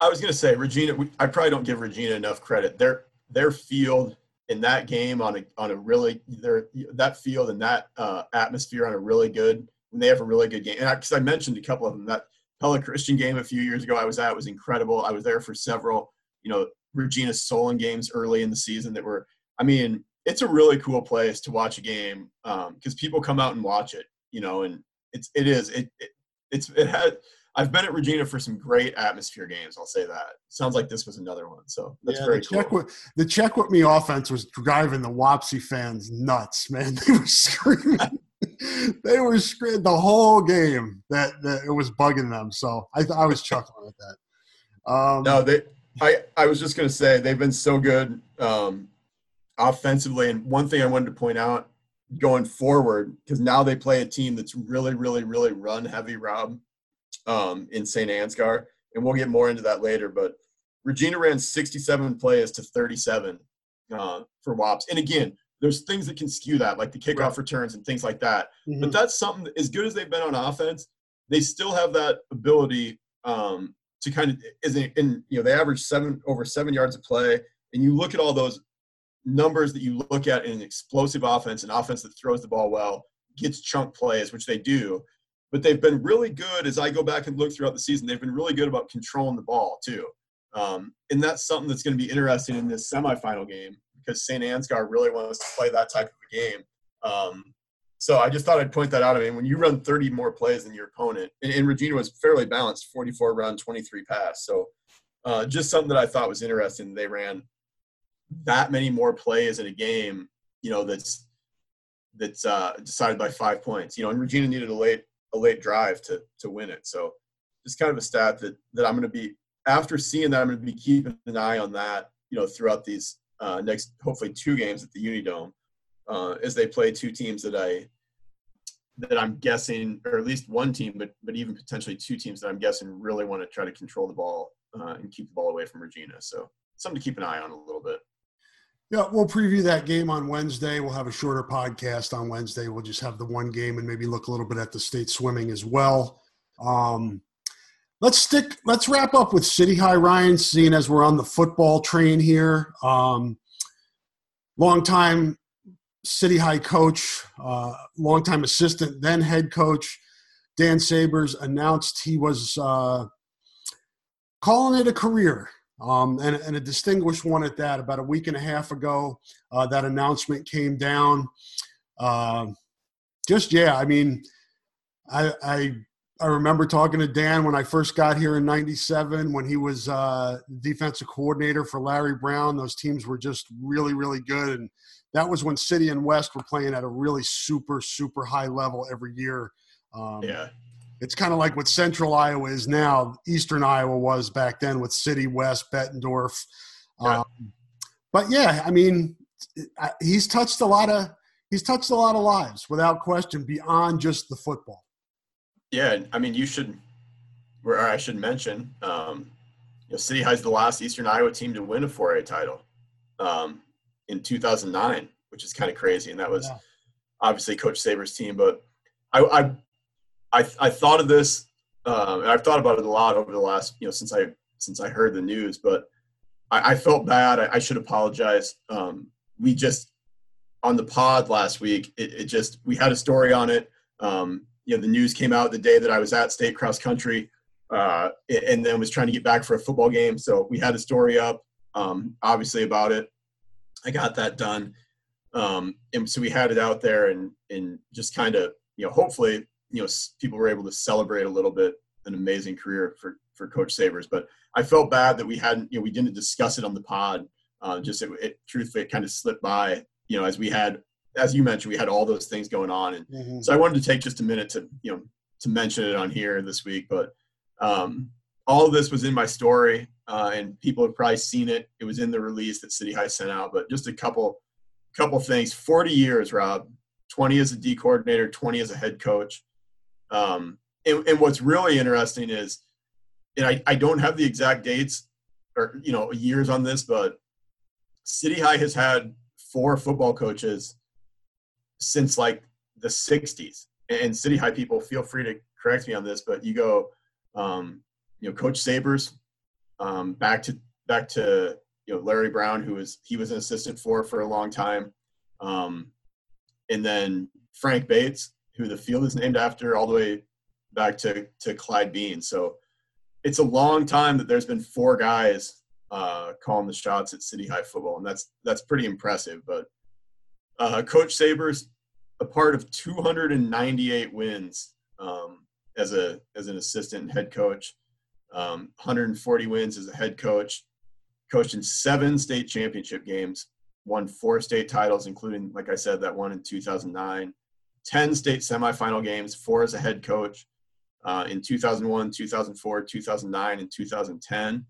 I was going to say Regina. I probably don't give Regina enough credit. Their their field in that game on a on a really their, that field and that uh, atmosphere on a really good when they have a really good game. And because I, I, mentioned a couple of them, that Pella Christian game a few years ago I was at was incredible. I was there for several, you know, Regina Solon games early in the season that were. I mean, it's a really cool place to watch a game because um, people come out and watch it, you know, and it's it is it, it it's it had. I've been at Regina for some great atmosphere games. I'll say that. Sounds like this was another one. So that's yeah, very the cool. check with the check with me offense was driving the Wapsie fans nuts, man. They were screaming. they were screaming the whole game that, that it was bugging them. So I, I was chuckling at that. Um, no, they. I I was just gonna say they've been so good um, offensively, and one thing I wanted to point out going forward because now they play a team that's really, really, really run heavy. Rob um, in St. Ansgar, and we'll get more into that later. But Regina ran 67 plays to 37 uh, for WAPs, and again, there's things that can skew that, like the kickoff right. returns and things like that. Mm-hmm. But that's something as good as they've been on offense, they still have that ability um, to kind of is in you know they average seven over seven yards of play, and you look at all those numbers that you look at in an explosive offense, an offense that throws the ball well, gets chunk plays, which they do. But they've been really good as I go back and look throughout the season. They've been really good about controlling the ball too, um, and that's something that's going to be interesting in this semifinal game because St. Ansgar really wants to play that type of a game. Um, so I just thought I'd point that out. I mean, when you run 30 more plays than your opponent, and, and Regina was fairly balanced, 44 run, 23 pass. So uh, just something that I thought was interesting. They ran that many more plays in a game, you know, that's that's uh, decided by five points. You know, and Regina needed a late a late drive to to win it. So just kind of a stat that that I'm going to be after seeing that I'm going to be keeping an eye on that. You know, throughout these uh, next hopefully two games at the Unidome uh, as they play two teams that I that I'm guessing, or at least one team, but but even potentially two teams that I'm guessing really want to try to control the ball uh, and keep the ball away from Regina. So something to keep an eye on a little bit. Yeah, we'll preview that game on Wednesday. We'll have a shorter podcast on Wednesday. We'll just have the one game and maybe look a little bit at the state swimming as well. Um, let's stick. Let's wrap up with City High Ryan, seeing as we're on the football train here. Um, longtime City High coach, uh, longtime assistant, then head coach Dan Sabers announced he was uh, calling it a career um, and, and, a distinguished one at that. About a week and a half ago, uh, that announcement came down. Uh, just yeah, I mean, I, I, I remember talking to Dan when I first got here in '97 when he was uh, defensive coordinator for Larry Brown. Those teams were just really really good, and that was when City and West were playing at a really super super high level every year. Um, yeah it's kind of like what Central Iowa is now. Eastern Iowa was back then with City West, Bettendorf. Yeah. Um, but yeah, I mean, he's touched a lot of he's touched a lot of lives without question beyond just the football. Yeah, I mean, you should, or I should mention, um, you know, City High's the last Eastern Iowa team to win a 4A title um, in 2009, which is kind of crazy, and that was yeah. obviously Coach Saber's team. But I, I I, I thought of this, um, and I've thought about it a lot over the last, you know, since I since I heard the news. But I, I felt bad. I, I should apologize. Um, we just on the pod last week. It, it, just we had a story on it. Um, you know, the news came out the day that I was at state cross country, uh, and then was trying to get back for a football game. So we had a story up, um, obviously about it. I got that done, um, and so we had it out there, and and just kind of you know, hopefully you know people were able to celebrate a little bit an amazing career for for Coach Sabers. But I felt bad that we hadn't you know we didn't discuss it on the pod. Uh, just it, it truthfully it kind of slipped by. You know, as we had as you mentioned, we had all those things going on, and mm-hmm. so I wanted to take just a minute to you know to mention it on here this week. But um, all of this was in my story, uh, and people have probably seen it. It was in the release that City High sent out. But just a couple couple things. Forty years, Rob. Twenty as a D coordinator, twenty as a head coach. Um, and, and, what's really interesting is, and I, I don't have the exact dates or you know years on this, but City High has had four football coaches since like the 60s. And City High people, feel free to correct me on this, but you go, um, you know, Coach Sabers, um, back to back to you know Larry Brown, who was he was an assistant for for a long time, um, and then Frank Bates, who the field is named after, all the way back to, to Clyde Bean. So it's a long time that there's been four guys uh, calling the shots at City High football, and that's that's pretty impressive. But uh, Coach Sabers, a part of 298 wins um, as a as an assistant head coach. Um, 140 wins as a head coach. Coached in seven state championship games. Won four state titles, including, like I said, that one in 2009. 10 state semifinal games, four as a head coach uh, in 2001, 2004, 2009, and 2010.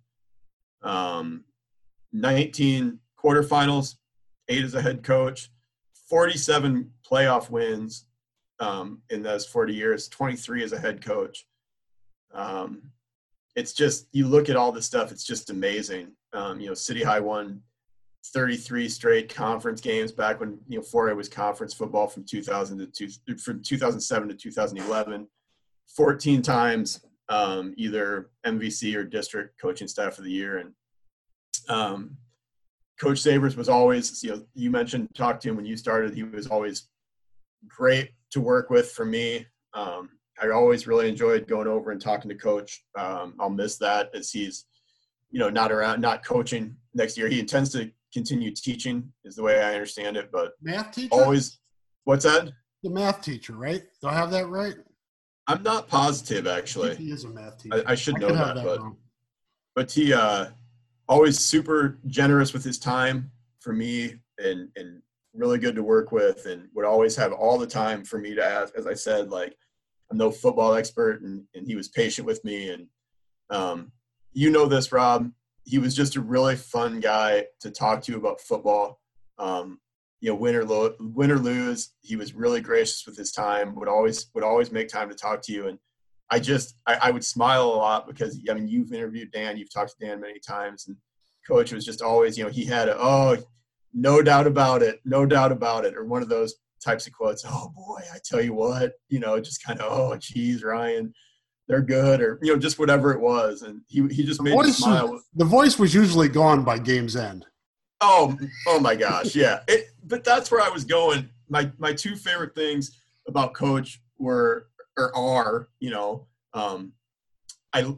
Um, 19 quarterfinals, eight as a head coach, 47 playoff wins um, in those 40 years, 23 as a head coach. Um, it's just, you look at all this stuff, it's just amazing. Um, you know, City High won 33 straight conference games back when, you know, 4A was conference football from 2000 to two, from 2007 to 2011. 14 times um, either MVC or district coaching staff of the year. And um, Coach Sabers was always, you know, you mentioned talk to him when you started. He was always great to work with for me. Um, I always really enjoyed going over and talking to Coach. Um, I'll miss that as he's, you know, not around, not coaching next year. He intends to continue teaching, is the way I understand it. But math teacher. Always, what's that? The math teacher, right? Do I have that right? I'm not positive actually. He is a math teacher. I, I should know that, that but wrong. but he uh, always super generous with his time for me and and really good to work with and would always have all the time for me to ask as i said like i'm no football expert and, and he was patient with me. And um, you know this rob he was just a really fun guy to talk to about football. Um, you know win or, lo- win or lose he was really gracious with his time would always would always make time to talk to you. And I just I, I, would smile a lot because I mean you've interviewed Dan, you've talked to Dan many times, and Coach was just always you know he had a oh no doubt about it, no doubt about it, or one of those types of quotes. Oh boy, I tell you what, you know, just kind of oh geez, Ryan, they're good, or you know just whatever it was, and he he just made me smile. was- the voice was usually gone by game's end. Oh, oh my gosh, yeah. It, but that's where I was going. My my two favorite things about Coach were or are, you know, um, I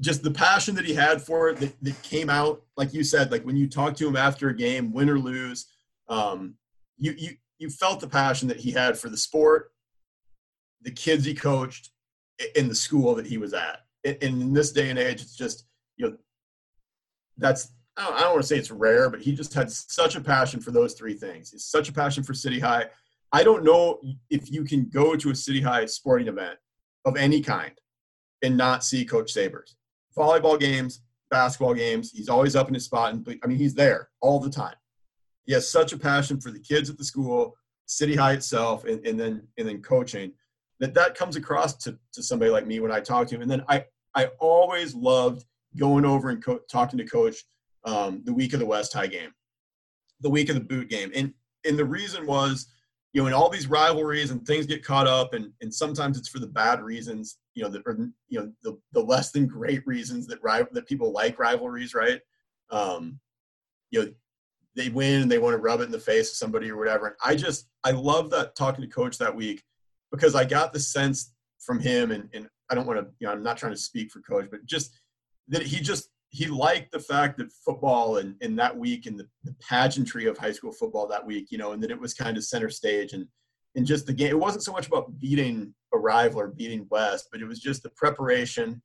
just the passion that he had for it that, that came out, like you said, like when you talk to him after a game, win or lose, um, you you you felt the passion that he had for the sport, the kids he coached, in the school that he was at. And in this day and age, it's just you know that's I don't, I don't want to say it's rare, but he just had such a passion for those three things. He's such a passion for City High. I don't know if you can go to a City High sporting event of any kind and not see Coach Sabers. Volleyball games, basketball games, he's always up in his spot. And I mean, he's there all the time. He has such a passion for the kids at the school, City High itself, and, and then and then coaching that that comes across to, to somebody like me when I talk to him. And then I I always loved going over and co- talking to Coach um, the week of the West High game, the week of the boot game, and and the reason was you know, in all these rivalries and things get caught up, and and sometimes it's for the bad reasons, you know, that you know the the less than great reasons that ri- that people like rivalries, right? Um, you know, they win and they want to rub it in the face of somebody or whatever. And I just I love that talking to coach that week because I got the sense from him, and and I don't want to, you know, I'm not trying to speak for coach, but just that he just he liked the fact that football and, and that week and the, the pageantry of high school football that week, you know, and that it was kind of center stage and and just the game. It wasn't so much about beating a rival or beating West, but it was just the preparation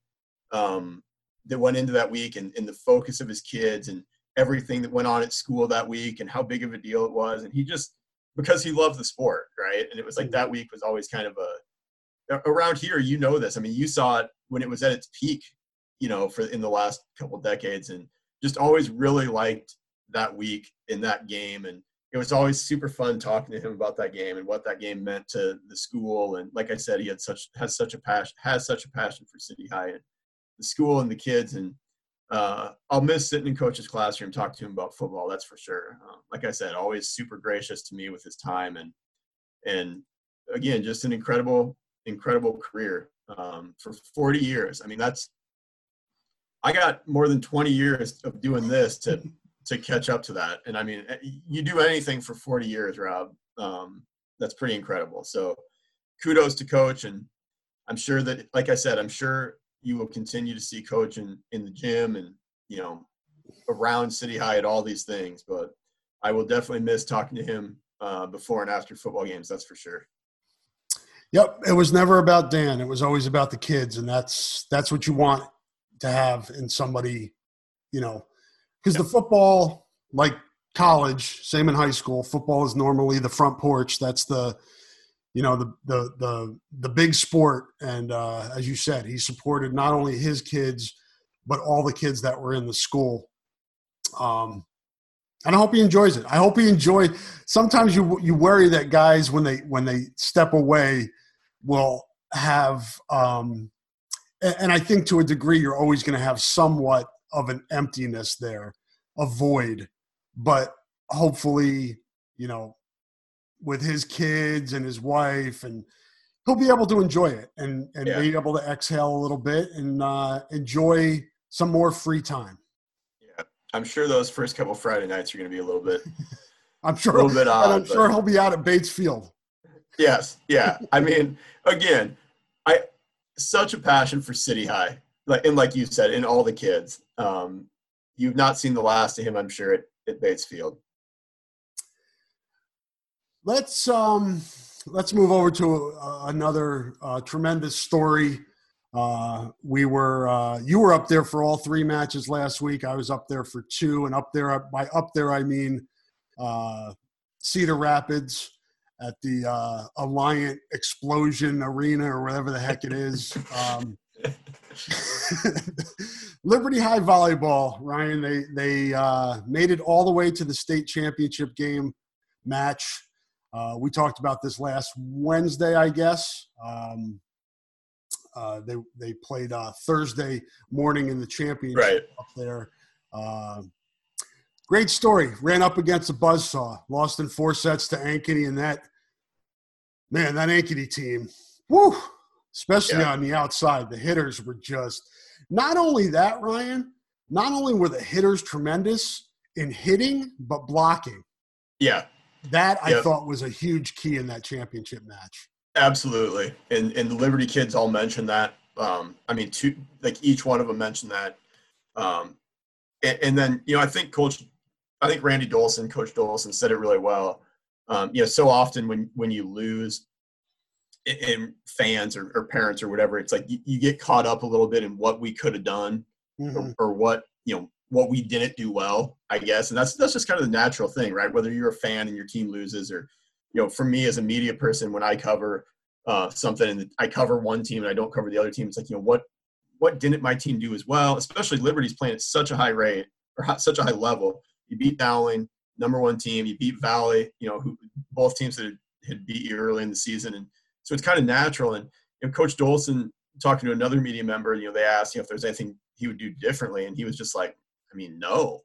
um, that went into that week and, and the focus of his kids and everything that went on at school that week and how big of a deal it was. And he just because he loved the sport, right? And it was like mm-hmm. that week was always kind of a around here. You know this. I mean, you saw it when it was at its peak you know, for in the last couple decades, and just always really liked that week in that game. And it was always super fun talking to him about that game and what that game meant to the school. And like I said, he had such has such a passion has such a passion for City High and the school and the kids. And uh, I'll miss sitting in coach's classroom talking to him about football. That's for sure. Um, like I said, always super gracious to me with his time and and again, just an incredible incredible career um, for 40 years. I mean, that's I got more than 20 years of doing this to to catch up to that. And I mean, eh, you do anything for 40 years, Rob. Um, that's pretty incredible. So kudos to coach. And I'm sure that, like I said, I'm sure you will continue to see coach in, in the gym and, you know, around city high at all these things, but I will definitely miss talking to him uh, before and after football games. That's for sure. Yep, it was never about Dan. It was always about the kids, and that's that's what you want to have in somebody, you know, because the football, like college, same in high school, football is normally the front porch. That's the, you know, the the the the big sport. And uh, as you said, he supported not only his kids, but all the kids that were in the school. Um, and I hope he enjoys it. I hope he enjoy. Sometimes you you worry that guys when they when they step away will have, um, and I think to a degree you're always going to have somewhat of an emptiness there, a void. But hopefully, you know, with his kids and his wife, and he'll be able to enjoy it and and Yeah. be able to exhale a little bit and uh, enjoy some more free time. Yeah, I'm sure those first couple Friday nights are going to be a little bit, I'm sure, a little bit odd. I'm but- sure he'll be out at Bates Field. Yes, yeah. I mean, again, I such a passion for City High, like and like you said, in all the kids. Um, you've not seen the last of him, I'm sure, at, at Bates Field. Let's um, let's move over to uh, another uh, tremendous story. Uh, we were uh, you were up there for all three matches last week. I was up there for two, and up there by up there I mean uh, Cedar Rapids at the uh, Alliant Explosion Arena or whatever the heck it is. Um, Liberty High volleyball, Ryan. They they uh, made it all the way to the state championship game match. Uh, we talked about this last Wednesday, I guess. Um, uh, they they played uh, Thursday morning in the championship Right. up there. Uh, great story. Ran up against a buzzsaw. Lost in four sets to Ankeny, and that man, that Ankeny team, woo! Especially Yeah. on the outside, the hitters were just. Not only that, Ryan. Not only were the hitters tremendous in hitting, but blocking. Yeah, That I Yep. thought was a huge key in that championship match. absolutely. And and the Liberty kids all mentioned that. Um, I mean, two like each one of them mentioned that. Um, and, and then you know, I think Coach, I think Randy Dolson, Coach Dolson, said it really well. Um, you know, so often when when you lose, in fans or, or parents or whatever, it's like you, you get caught up a little bit in what we could have done Mhm. or, or what you know what we didn't do well, I guess, and that's that's just kind of the natural thing, right? Whether you're a fan and your team loses, or you know, for me as a media person, when I cover uh, something and I cover one team and I don't cover the other team, it's like you know what what didn't my team do as well? Especially Liberty's playing at such a high rate or hi- such a high level. You beat Dowling, number one team. You beat Valley, you know, who both teams that had, had beat you early in the season, and so it's kind of natural. And you know, Coach Dolson talking to another media member, you know, they asked you know, if there's anything he would do differently, and he was just like, I mean, no.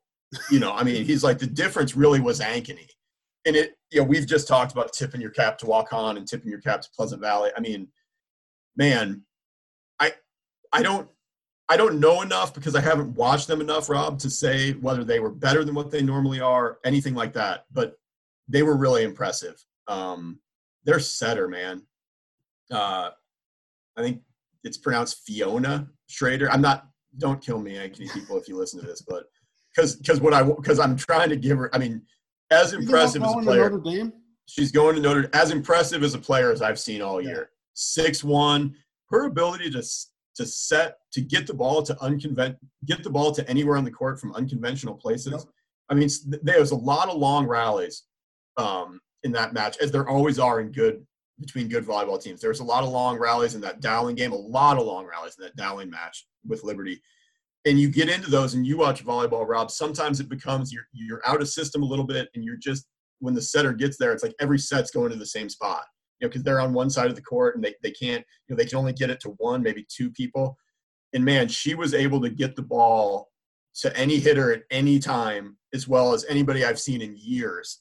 You know, I mean, he's like the difference really was Ankeny. And it, you know, we've just talked about tipping your cap to Waukon and tipping your cap to Pleasant Valley. I mean, man, I I don't I don't know enough because I haven't watched them enough, Rob, to say whether they were better than what they normally are, anything like that. But they were really impressive. Um, their setter, man. Uh, I think it's pronounced Fiona Schrader. I'm not. Don't kill me, Ankeny people, if you listen to this, but because because what I because I'm trying to give her. I mean, as impressive as a player, she's going to Notre. As impressive as a player as I've seen all year. Six one. Her ability to to set to get the ball to unconvent get the ball to anywhere on the court from unconventional places. Yep. I mean, s- there's a lot of long rallies um, in that match, as there always are in good between good volleyball teams. There's a lot of long rallies in that Dowling game, a lot of long rallies in that Dowling match with Liberty. And you get into those and you watch volleyball, Rob. Sometimes it becomes you're you're out of system a little bit, and you're just when the setter gets there, it's like every set's going to the same spot. You know, because they're on one side of the court and they, they can't, you know, they can only get it to one, maybe two people. And man, she was able to get the ball to any hitter at any time, as well as anybody I've seen in years.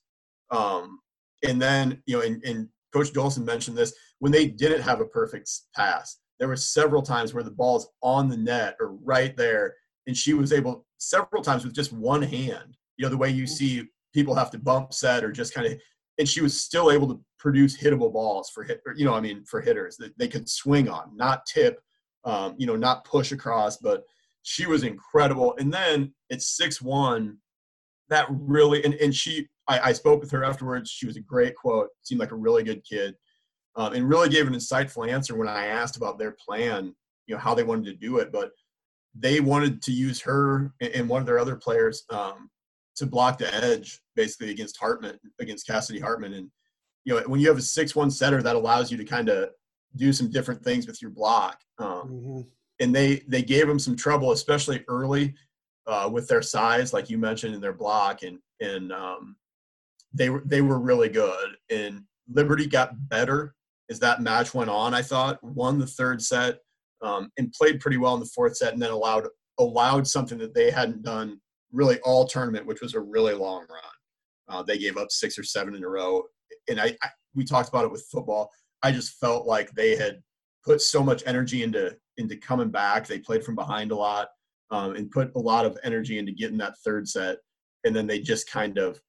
Um, and then, you know, and, and Coach Dolson mentioned this when they didn't have a perfect pass. There were several times where the ball's on the net or right there, and she was able several times with just one hand. You know, the way you see people have to bump set or just kind of, and she was still able to produce hittable balls for hit. Or, you know, I mean, for hitters that they could swing on, not tip, um, you know, not push across, but she was incredible. And then at six one, that really and, and she I, I spoke with her afterwards. She was a great quote. Seemed like a really good kid. um, and really gave an insightful answer when I asked about their plan, you know, how they wanted to do it. But they wanted to use her and one of their other players um, to block the edge, basically against Hartman, against Cassidy Hartman. And you know, when you have a six-one setter, that allows you to kind of do some different things with your block. Um, mm-hmm. And they they gave them some trouble, especially early uh, with their size, like you mentioned in their block, and and um, they were they were really good. And Liberty got better as that match went on. I thought won the third set um, and played pretty well in the fourth set, and then allowed allowed something that they hadn't done really all tournament, which was a really long run. Uh, they gave up six or seven in a row, and I, I we talked about it with football. I just felt like they had put so much energy into into coming back. They played from behind a lot um, and put a lot of energy into getting that third set, and then they just kind of,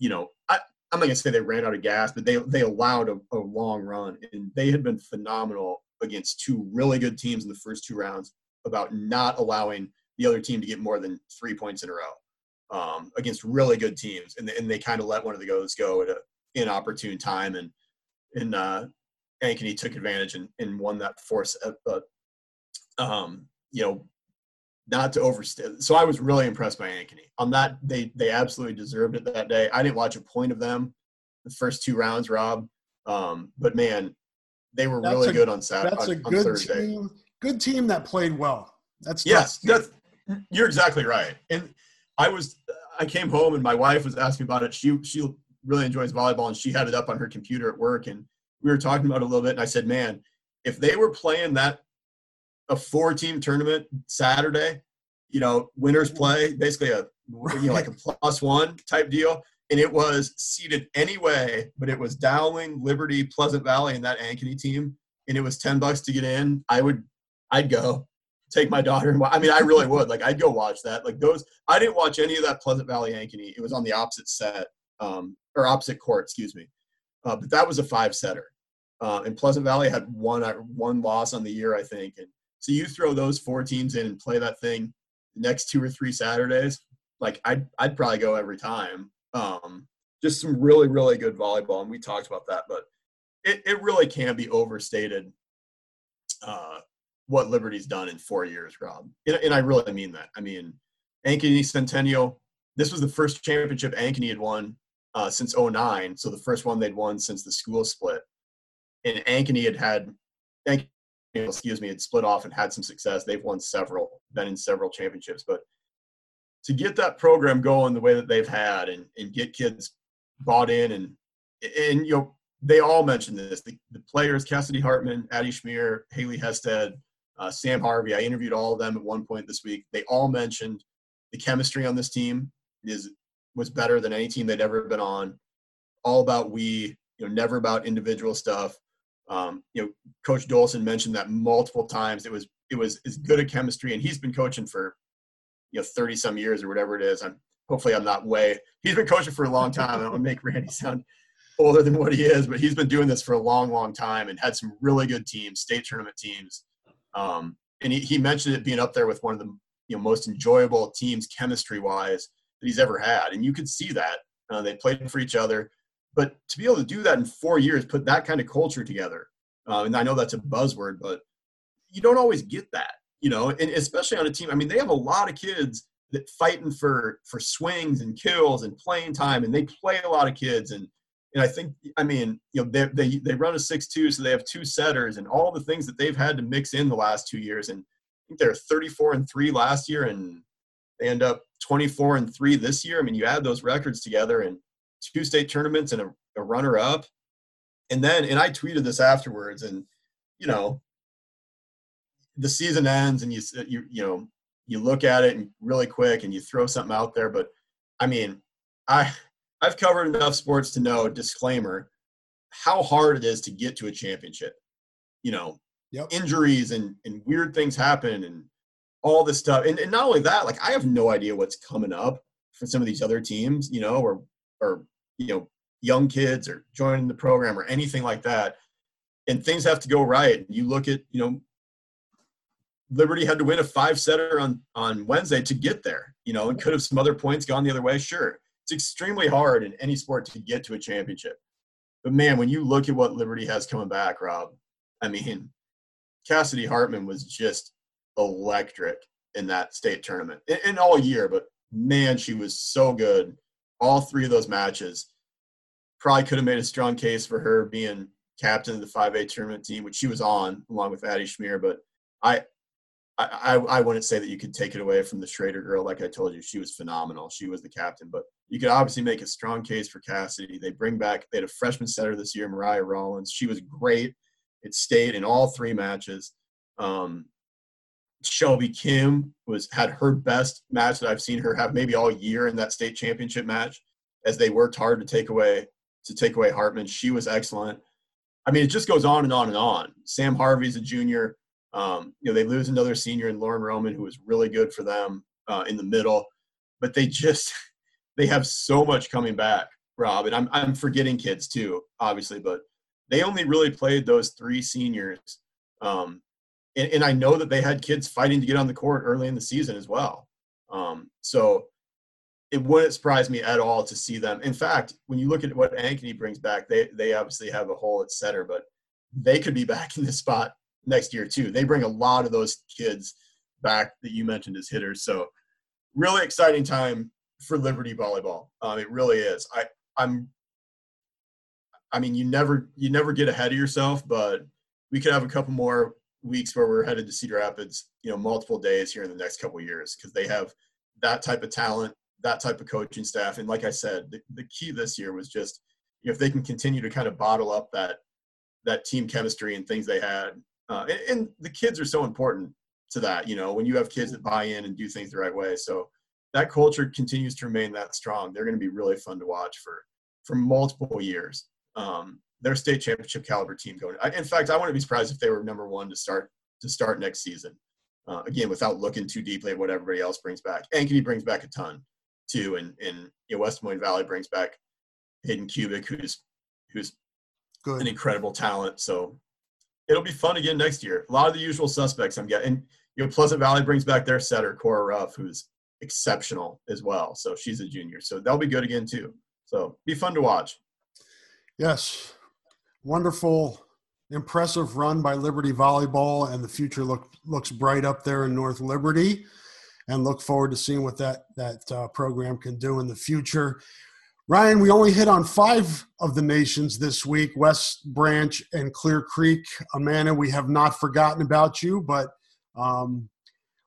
you know, I, I'm not gonna say they ran out of gas, but they they allowed a, a long run, and they had been phenomenal against two really good teams in the first two rounds about not allowing the other team to get more than three points in a row um, against really good teams, and, and they kind of let one of the goes go at an inopportune time, and and uh, Ankeny took advantage and, and won that fourth set. But um, you know, not to overstay. So I was really impressed by Ankeny on that. They they absolutely deserved it that day. I didn't watch a point of them the first two rounds, Rob. Um, but man, they were that's really a, good on Saturday. That's a on, good team. Good team that played well. That's yes. That's you're exactly right. And I was I came home and my wife was asking about it. She she really enjoys volleyball and she had it up on her computer at work and we were talking about it a little bit and I said, man, if they were playing that a four team tournament Saturday, you know, winners play, basically a you know, like a plus one type deal. And it was seated anyway, but it was Dowling, Liberty, Pleasant Valley, and that Ankeny team. And it was 10 bucks to get in. I would, I'd go take my daughter and I mean, I really would. Like, I'd go watch that. Like, those, I didn't watch any of that Pleasant Valley Ankeny. It was on the opposite set, um, or opposite court, excuse me. Uh, but that was a five setter. Uh, and Pleasant Valley had one one loss on the year, I think. And so you throw those four teams in and play that thing the next two or three Saturdays, like I'd I'd probably go every time. Um, just some really really good volleyball, and we talked about that, but it it really can be overstated. Uh, what Liberty's done in four years, Rob, and, and I really mean that. I mean, Ankeny Centennial. This was the first championship Ankeny had won uh, since 09, so the first one they'd won since the school split. And Ankeny had had Ankeny excuse me, had split off and had some success. They've won several, been in several championships. But to get that program going the way that they've had and, and get kids bought in and and you know they all mentioned this the, the players cassidy hartman addie schmier haley hested uh, sam harvey i interviewed all of them at one point this week they all mentioned the chemistry on this team is was better than any team they'd ever been on all about we you know never about individual stuff um, you know, Coach Dolson mentioned that multiple times. It was it was as good a chemistry, and he's been coaching for you know thirty some years or whatever it is. I'm hopefully I'm not way. He's been coaching for a long time. I don't want to make Randy sound older than what he is, but he's been doing this for a long, long time and had some really good teams, state tournament teams. Um, and he, he mentioned it being up there with one of the you know most enjoyable teams chemistry wise that he's ever had, and you could see that uh, they played for each other. But to be able to do that in four years, put that kind of culture together, uh, and I know that's a buzzword, but you don't always get that, you know, and especially on a team. I mean, they have a lot of kids that fighting for for swings and kills and playing time, and they play a lot of kids. And and I think, I mean, you know, they they they run a six two, so they have two setters, and all the things that they've had to mix in the last two years. And I think they're 34 and three last year, and they end up 24 and three this year. I mean, you add those records together, and two state tournaments and a, a runner up. And then, and I tweeted this afterwards, and you know, the season ends, and you you you know you look at it and really quick, and you throw something out there. But I mean, I I've covered enough sports to know disclaimer how hard it is to get to a championship. You know, yep. injuries and and weird things happen and all this stuff. And, and not only that, like I have no idea what's coming up for some of these other teams, you know, or or you know young kids or joining the program or anything like that and things have to go right you look at you know liberty had to win a five setter on on wednesday to get there you know and could have some other points gone the other way sure it's extremely hard in any sport to get to a championship But man, when you look at what Liberty has coming back, Rob, I mean, Cassidy Hartman was just electric in that state tournament and all year. But man, she was so good. All three of those matches. Probably could have made a strong case for her being captain of the 5A tournament team, which she was on along with Addie Schmier. But I, I, I wouldn't say that you could take it away from the Schrader girl. Like I told you, she was phenomenal. She was the captain, but you could obviously make a strong case for Cassidy. They bring back, they had a freshman setter this year, Mariah Rollins. She was great. It stayed in all three matches. Um, Shelby Kim was had her best match that I've seen her have maybe all year in that state championship match, as they worked hard to take away to take away Hartman. She was excellent. I mean, it just goes on and on and on. Sam Harvey's a junior. Um, you know, they lose another senior in Lauren Roman, who was really good for them uh, in the middle, but they just they have so much coming back, Rob. And I'm I'm forgetting kids too, obviously, but they only really played those three seniors. Um, and, and, I know that they had kids fighting to get on the court early in the season as well. Um, so it wouldn't surprise me at all to see them. In fact, when you look at what Ankeny brings back, they they obviously have a hole at center, but they could be back in this spot next year too. They bring a lot of those kids back that you mentioned as hitters. So really exciting time for Liberty volleyball. Um, it really is. I I'm. I mean, you never you never get ahead of yourself, but we could have a couple more weeks where we're headed to Cedar Rapids. You know, multiple days here in the next couple years because they have that type of talent, that type of coaching staff, and like I said, the, the key this year was just you know, if they can continue to kind of bottle up that that team chemistry and things they had, uh, and, and the kids are so important to that. You know, when you have kids that buy in and do things the right way, so that culture continues to remain that strong. They're going to be really fun to watch for for multiple years. Um, their state championship caliber team going. I, in fact, I wouldn't be surprised if they were number one to start to start next season. Uh, again, without looking too deeply at what everybody else brings back. Ankeny brings back a ton too, and and you know, West Des Moines Valley brings back Hayden Kubik, who's who's Good. an incredible talent. So it'll be fun again next year. A lot of the usual suspects I'm getting. You know, Pleasant Valley brings back their setter, Cora Ruff, who's exceptional as well. So she's a junior. So they'll be good again too. So be fun to watch. Yes. Wonderful, impressive run by Liberty Volleyball, and the future look, looks bright up there in North Liberty. And look forward to seeing what that that uh, program can do in the future. Ryan, we only hit on five of the nations this week West Branch and Clear Creek. Amana, we have not forgotten about you, but um,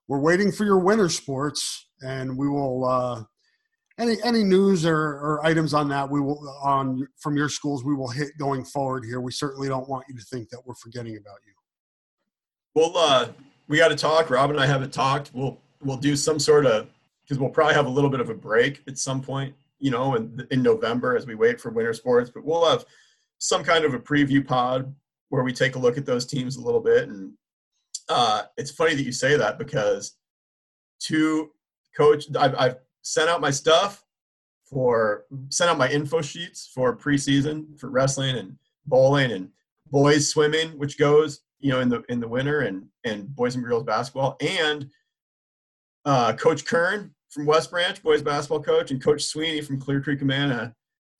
we're waiting for your winter sports and we will uh, any any news or, or items on that we will on from your schools we will hit going forward here. We certainly don't want you to think that we're forgetting about you. Well, uh, we got to talk. Rob and I haven't talked. We'll we'll do some sort of because we'll probably have a little bit of a break at some point, you know, in in November as we wait for winter sports. But we'll have some kind of a preview pod where we take a look at those teams a little bit. And uh, it's funny that you say that because two coach I've, I've sent out my stuff for sent out my info sheets for preseason for wrestling and bowling and boys swimming which goes you know in the in the winter and and boys and girls basketball. And uh, coach kern from west branch boys basketball coach and coach sweeney from clear creek amana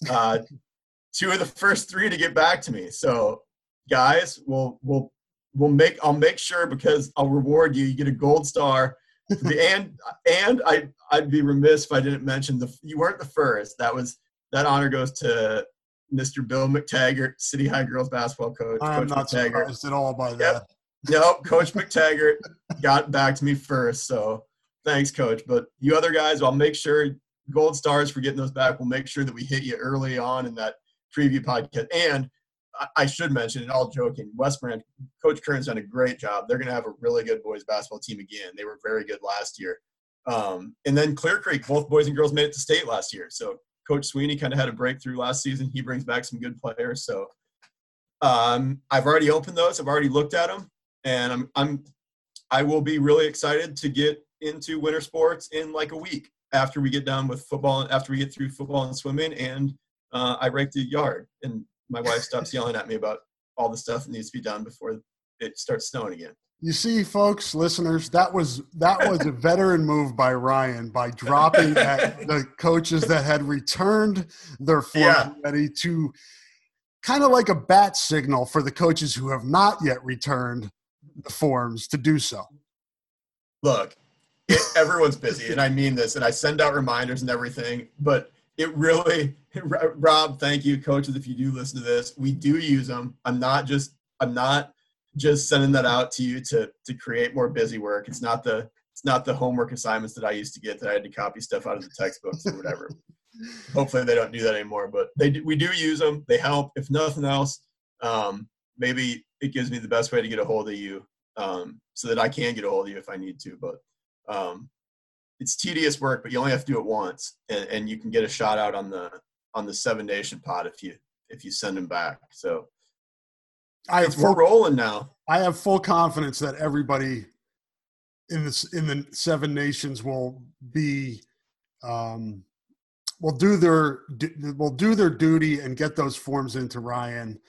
uh, two of the first three to get back to me. So guys we'll we'll we'll make i'll make sure because i'll reward you. You get a gold star and and I I'd be remiss if I didn't mention the you weren't the first. That was that honor goes to Mr. Bill McTaggart, City High girls basketball coach. I'm coach not McTaggart. surprised at all by that. Yep. Nope, Coach McTaggart got back to me first. So thanks, Coach. But you other guys, I'll make sure gold stars for getting those back. We'll make sure that we hit you early on in that preview podcast. And I should mention, and all joking, West Branch, Coach Kern's done a great job. They're going to have a really good boys basketball team again. They were very good last year. Um, and then Clear Creek, both boys and girls made it to state last year. So Coach Sweeney kind of had a breakthrough last season. He brings back some good players. So um, I've already opened those. I've already looked at them, and I'm I'm I will be really excited to get into winter sports in like a week after we get done with football. After we get through football and swimming, and uh, I rake the yard and my wife stops yelling at me about all the stuff that needs to be done before it starts snowing again. You see, folks, listeners, that was that was a veteran move by Ryan by dropping at the coaches that had returned their form yeah. ready to kind of like a bat signal for the coaches who have not yet returned the forms to do so. Look, everyone's busy, and I mean this, and I send out reminders and everything, but it really, Rob, thank you, coaches, if you do listen to this. We do use them. I'm not just, I'm not just sending that out to you to to create more busy work. It's not the it's not the homework assignments that I used to get that I had to copy stuff out of the textbooks or whatever. Hopefully they don't do that anymore, but they do, we do use them. They help. If nothing else, um, maybe it gives me the best way to get a hold of you um, so that I can get a hold of you if I need to. But um, it's tedious work, but you only have to do it once, and, and you can get a shout out on the on the Seven Nation pod if you if you send them back. So I have we're full, rolling now. I have full confidence that everybody in this in the seven nations will be um, will do their will do their duty and get those forms into Ryan,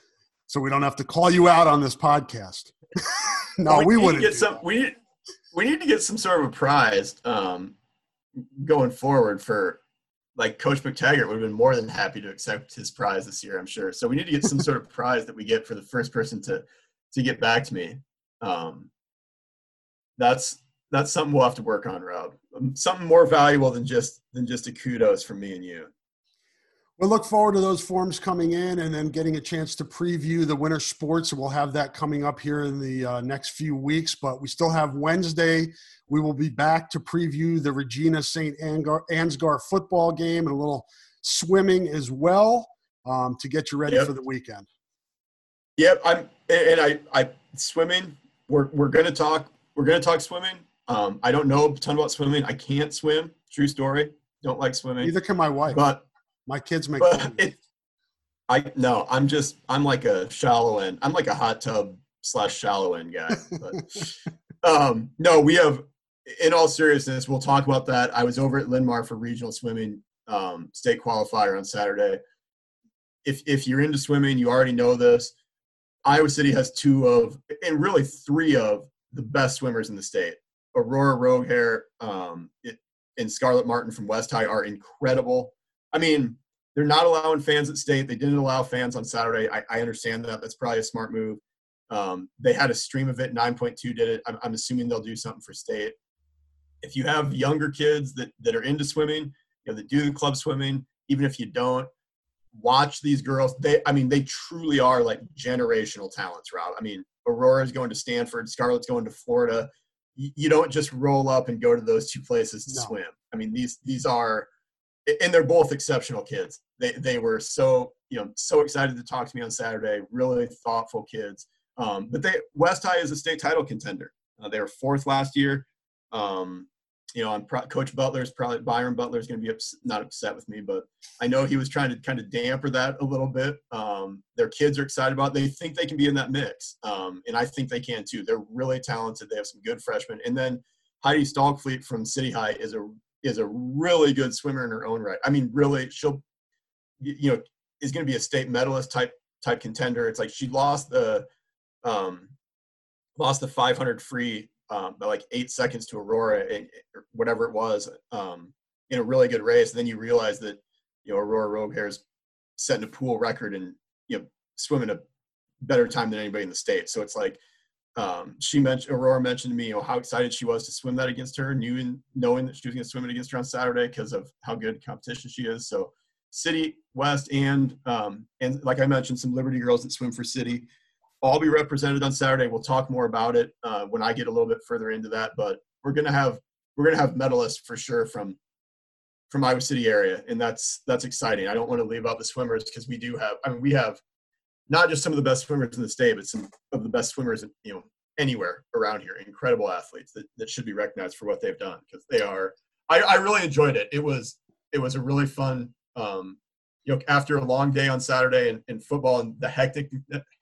so we don't have to call you out on this podcast. no, Well, we, need to wouldn't. get some. that. We we need to get some sort of a prize um, going forward for like Coach McTaggart would have been more than happy to accept his prize this year. I'm sure. So we need to get some sort of prize that we get for the first person to to get back to me. Um, that's that's something we'll have to work on, Rob. Um, Something more valuable than just than just a kudos from me and you. We look forward to those forms coming in and then getting a chance to preview the winter sports. We'll have that coming up here in the uh, next few weeks, but we still have Wednesday. We will be back to preview the Regina St. Angar, Ansgar football game and a little swimming as well um, to get you ready Yep. for the weekend. Yep, I'm and I I swimming. We're we're gonna talk. We're gonna talk swimming. Um, I don't know a ton about swimming. I can't swim. True story. Don't like swimming. Neither can my wife. But my kids make but fun of it. I no. I'm just. I'm like a shallow end. I'm like a hot tub slash shallow end guy. But um, no, we have. In all seriousness, we'll talk about that. I was over at Linn-Mar for regional swimming um, state qualifier on Saturday. If if you're into swimming, you already know this. Iowa City has two of, and really three of the best swimmers in the state. Aurora Roghair um, it, and Scarlett Martin from West High are incredible. I mean, they're not allowing fans at state. They didn't allow fans on Saturday. I, I understand that. That's probably a smart move. Um, they had a stream of it. 9.2 did it. I'm, I'm assuming they'll do something for state. If you have younger kids that, that are into swimming, you know, that do the club swimming, even if you don't, watch these girls. They, I mean, they truly are like generational talents, Rob. I mean, Aurora's going to Stanford, Scarlett's going to Florida. You, you don't just roll up and go to those two places to No. swim. I mean, these these are, and they're both exceptional kids. They they were so you know so excited to talk to me on Saturday. Really thoughtful kids. Um, but they West High is a state title contender. Uh, they were fourth last year. Um, you know, I'm pro- Coach Butler's probably Byron Butler's going to be ups- not upset with me, but I know he was trying to kind of damper that a little bit. Um, their kids are excited about. It. They think they can be in that mix, um, and I think they can too. They're really talented. They have some good freshmen, and then Heidi Stalkfleet from City High is a is a really good swimmer in her own right. I mean, really, she'll you know is going to be a state medalist type type contender. It's like she lost the um, lost the 500 free um, by like eight seconds to Aurora, and, whatever it was, um, in a really good race. And then you realize that you know Aurora Roghair is setting a pool record and you know swimming a better time than anybody in the state. So it's like um, she mentioned Aurora mentioned to me you know how excited she was to swim that against her, knew knowing that she was going to swim it against her on Saturday because of how good competition she is. So City West and um, and like I mentioned, some Liberty girls that swim for City all be represented on Saturday. We'll talk more about it uh, when I get a little bit further into that. But we're gonna have we're gonna have medalists for sure from from Iowa City area, and that's that's exciting. I don't want to leave out the swimmers because we do have. I mean, we have not just some of the best swimmers in the state, but some of the best swimmers, you know, anywhere around here. Incredible athletes that, that should be recognized for what they've done because they are. I, I really enjoyed it. It was it was a really fun. Um, you know, after a long day on Saturday in, in football and the hectic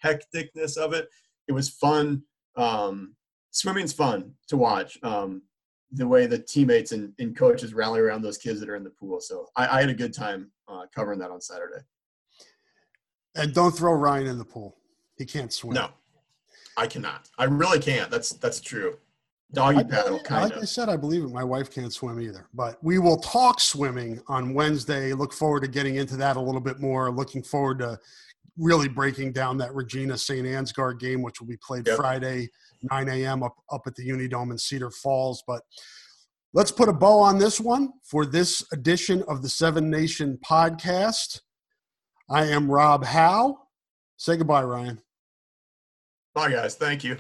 hecticness of it, it was fun. Um, swimming's fun to watch. Um, the way the teammates and, and coaches rally around those kids that are in the pool. So I, I had a good time uh, covering that on Saturday. And don't throw Ryan in the pool. He can't swim. No, I cannot. I really can't. That's that's true. Doggy I, paddle, kind like of. Like I said, I believe it. My wife can't swim either. But we will talk swimming on Wednesday. Look forward to getting into that a little bit more. Looking forward to really breaking down that Regina St. Ansgar game, which will be played yep. Friday, 9 a.m. up up at the Unidome in Cedar Falls. But let's put a bow on this one for this edition of the Seven Nation podcast. I am Rob Howe. Say goodbye, Ryan. Bye, guys. Thank you.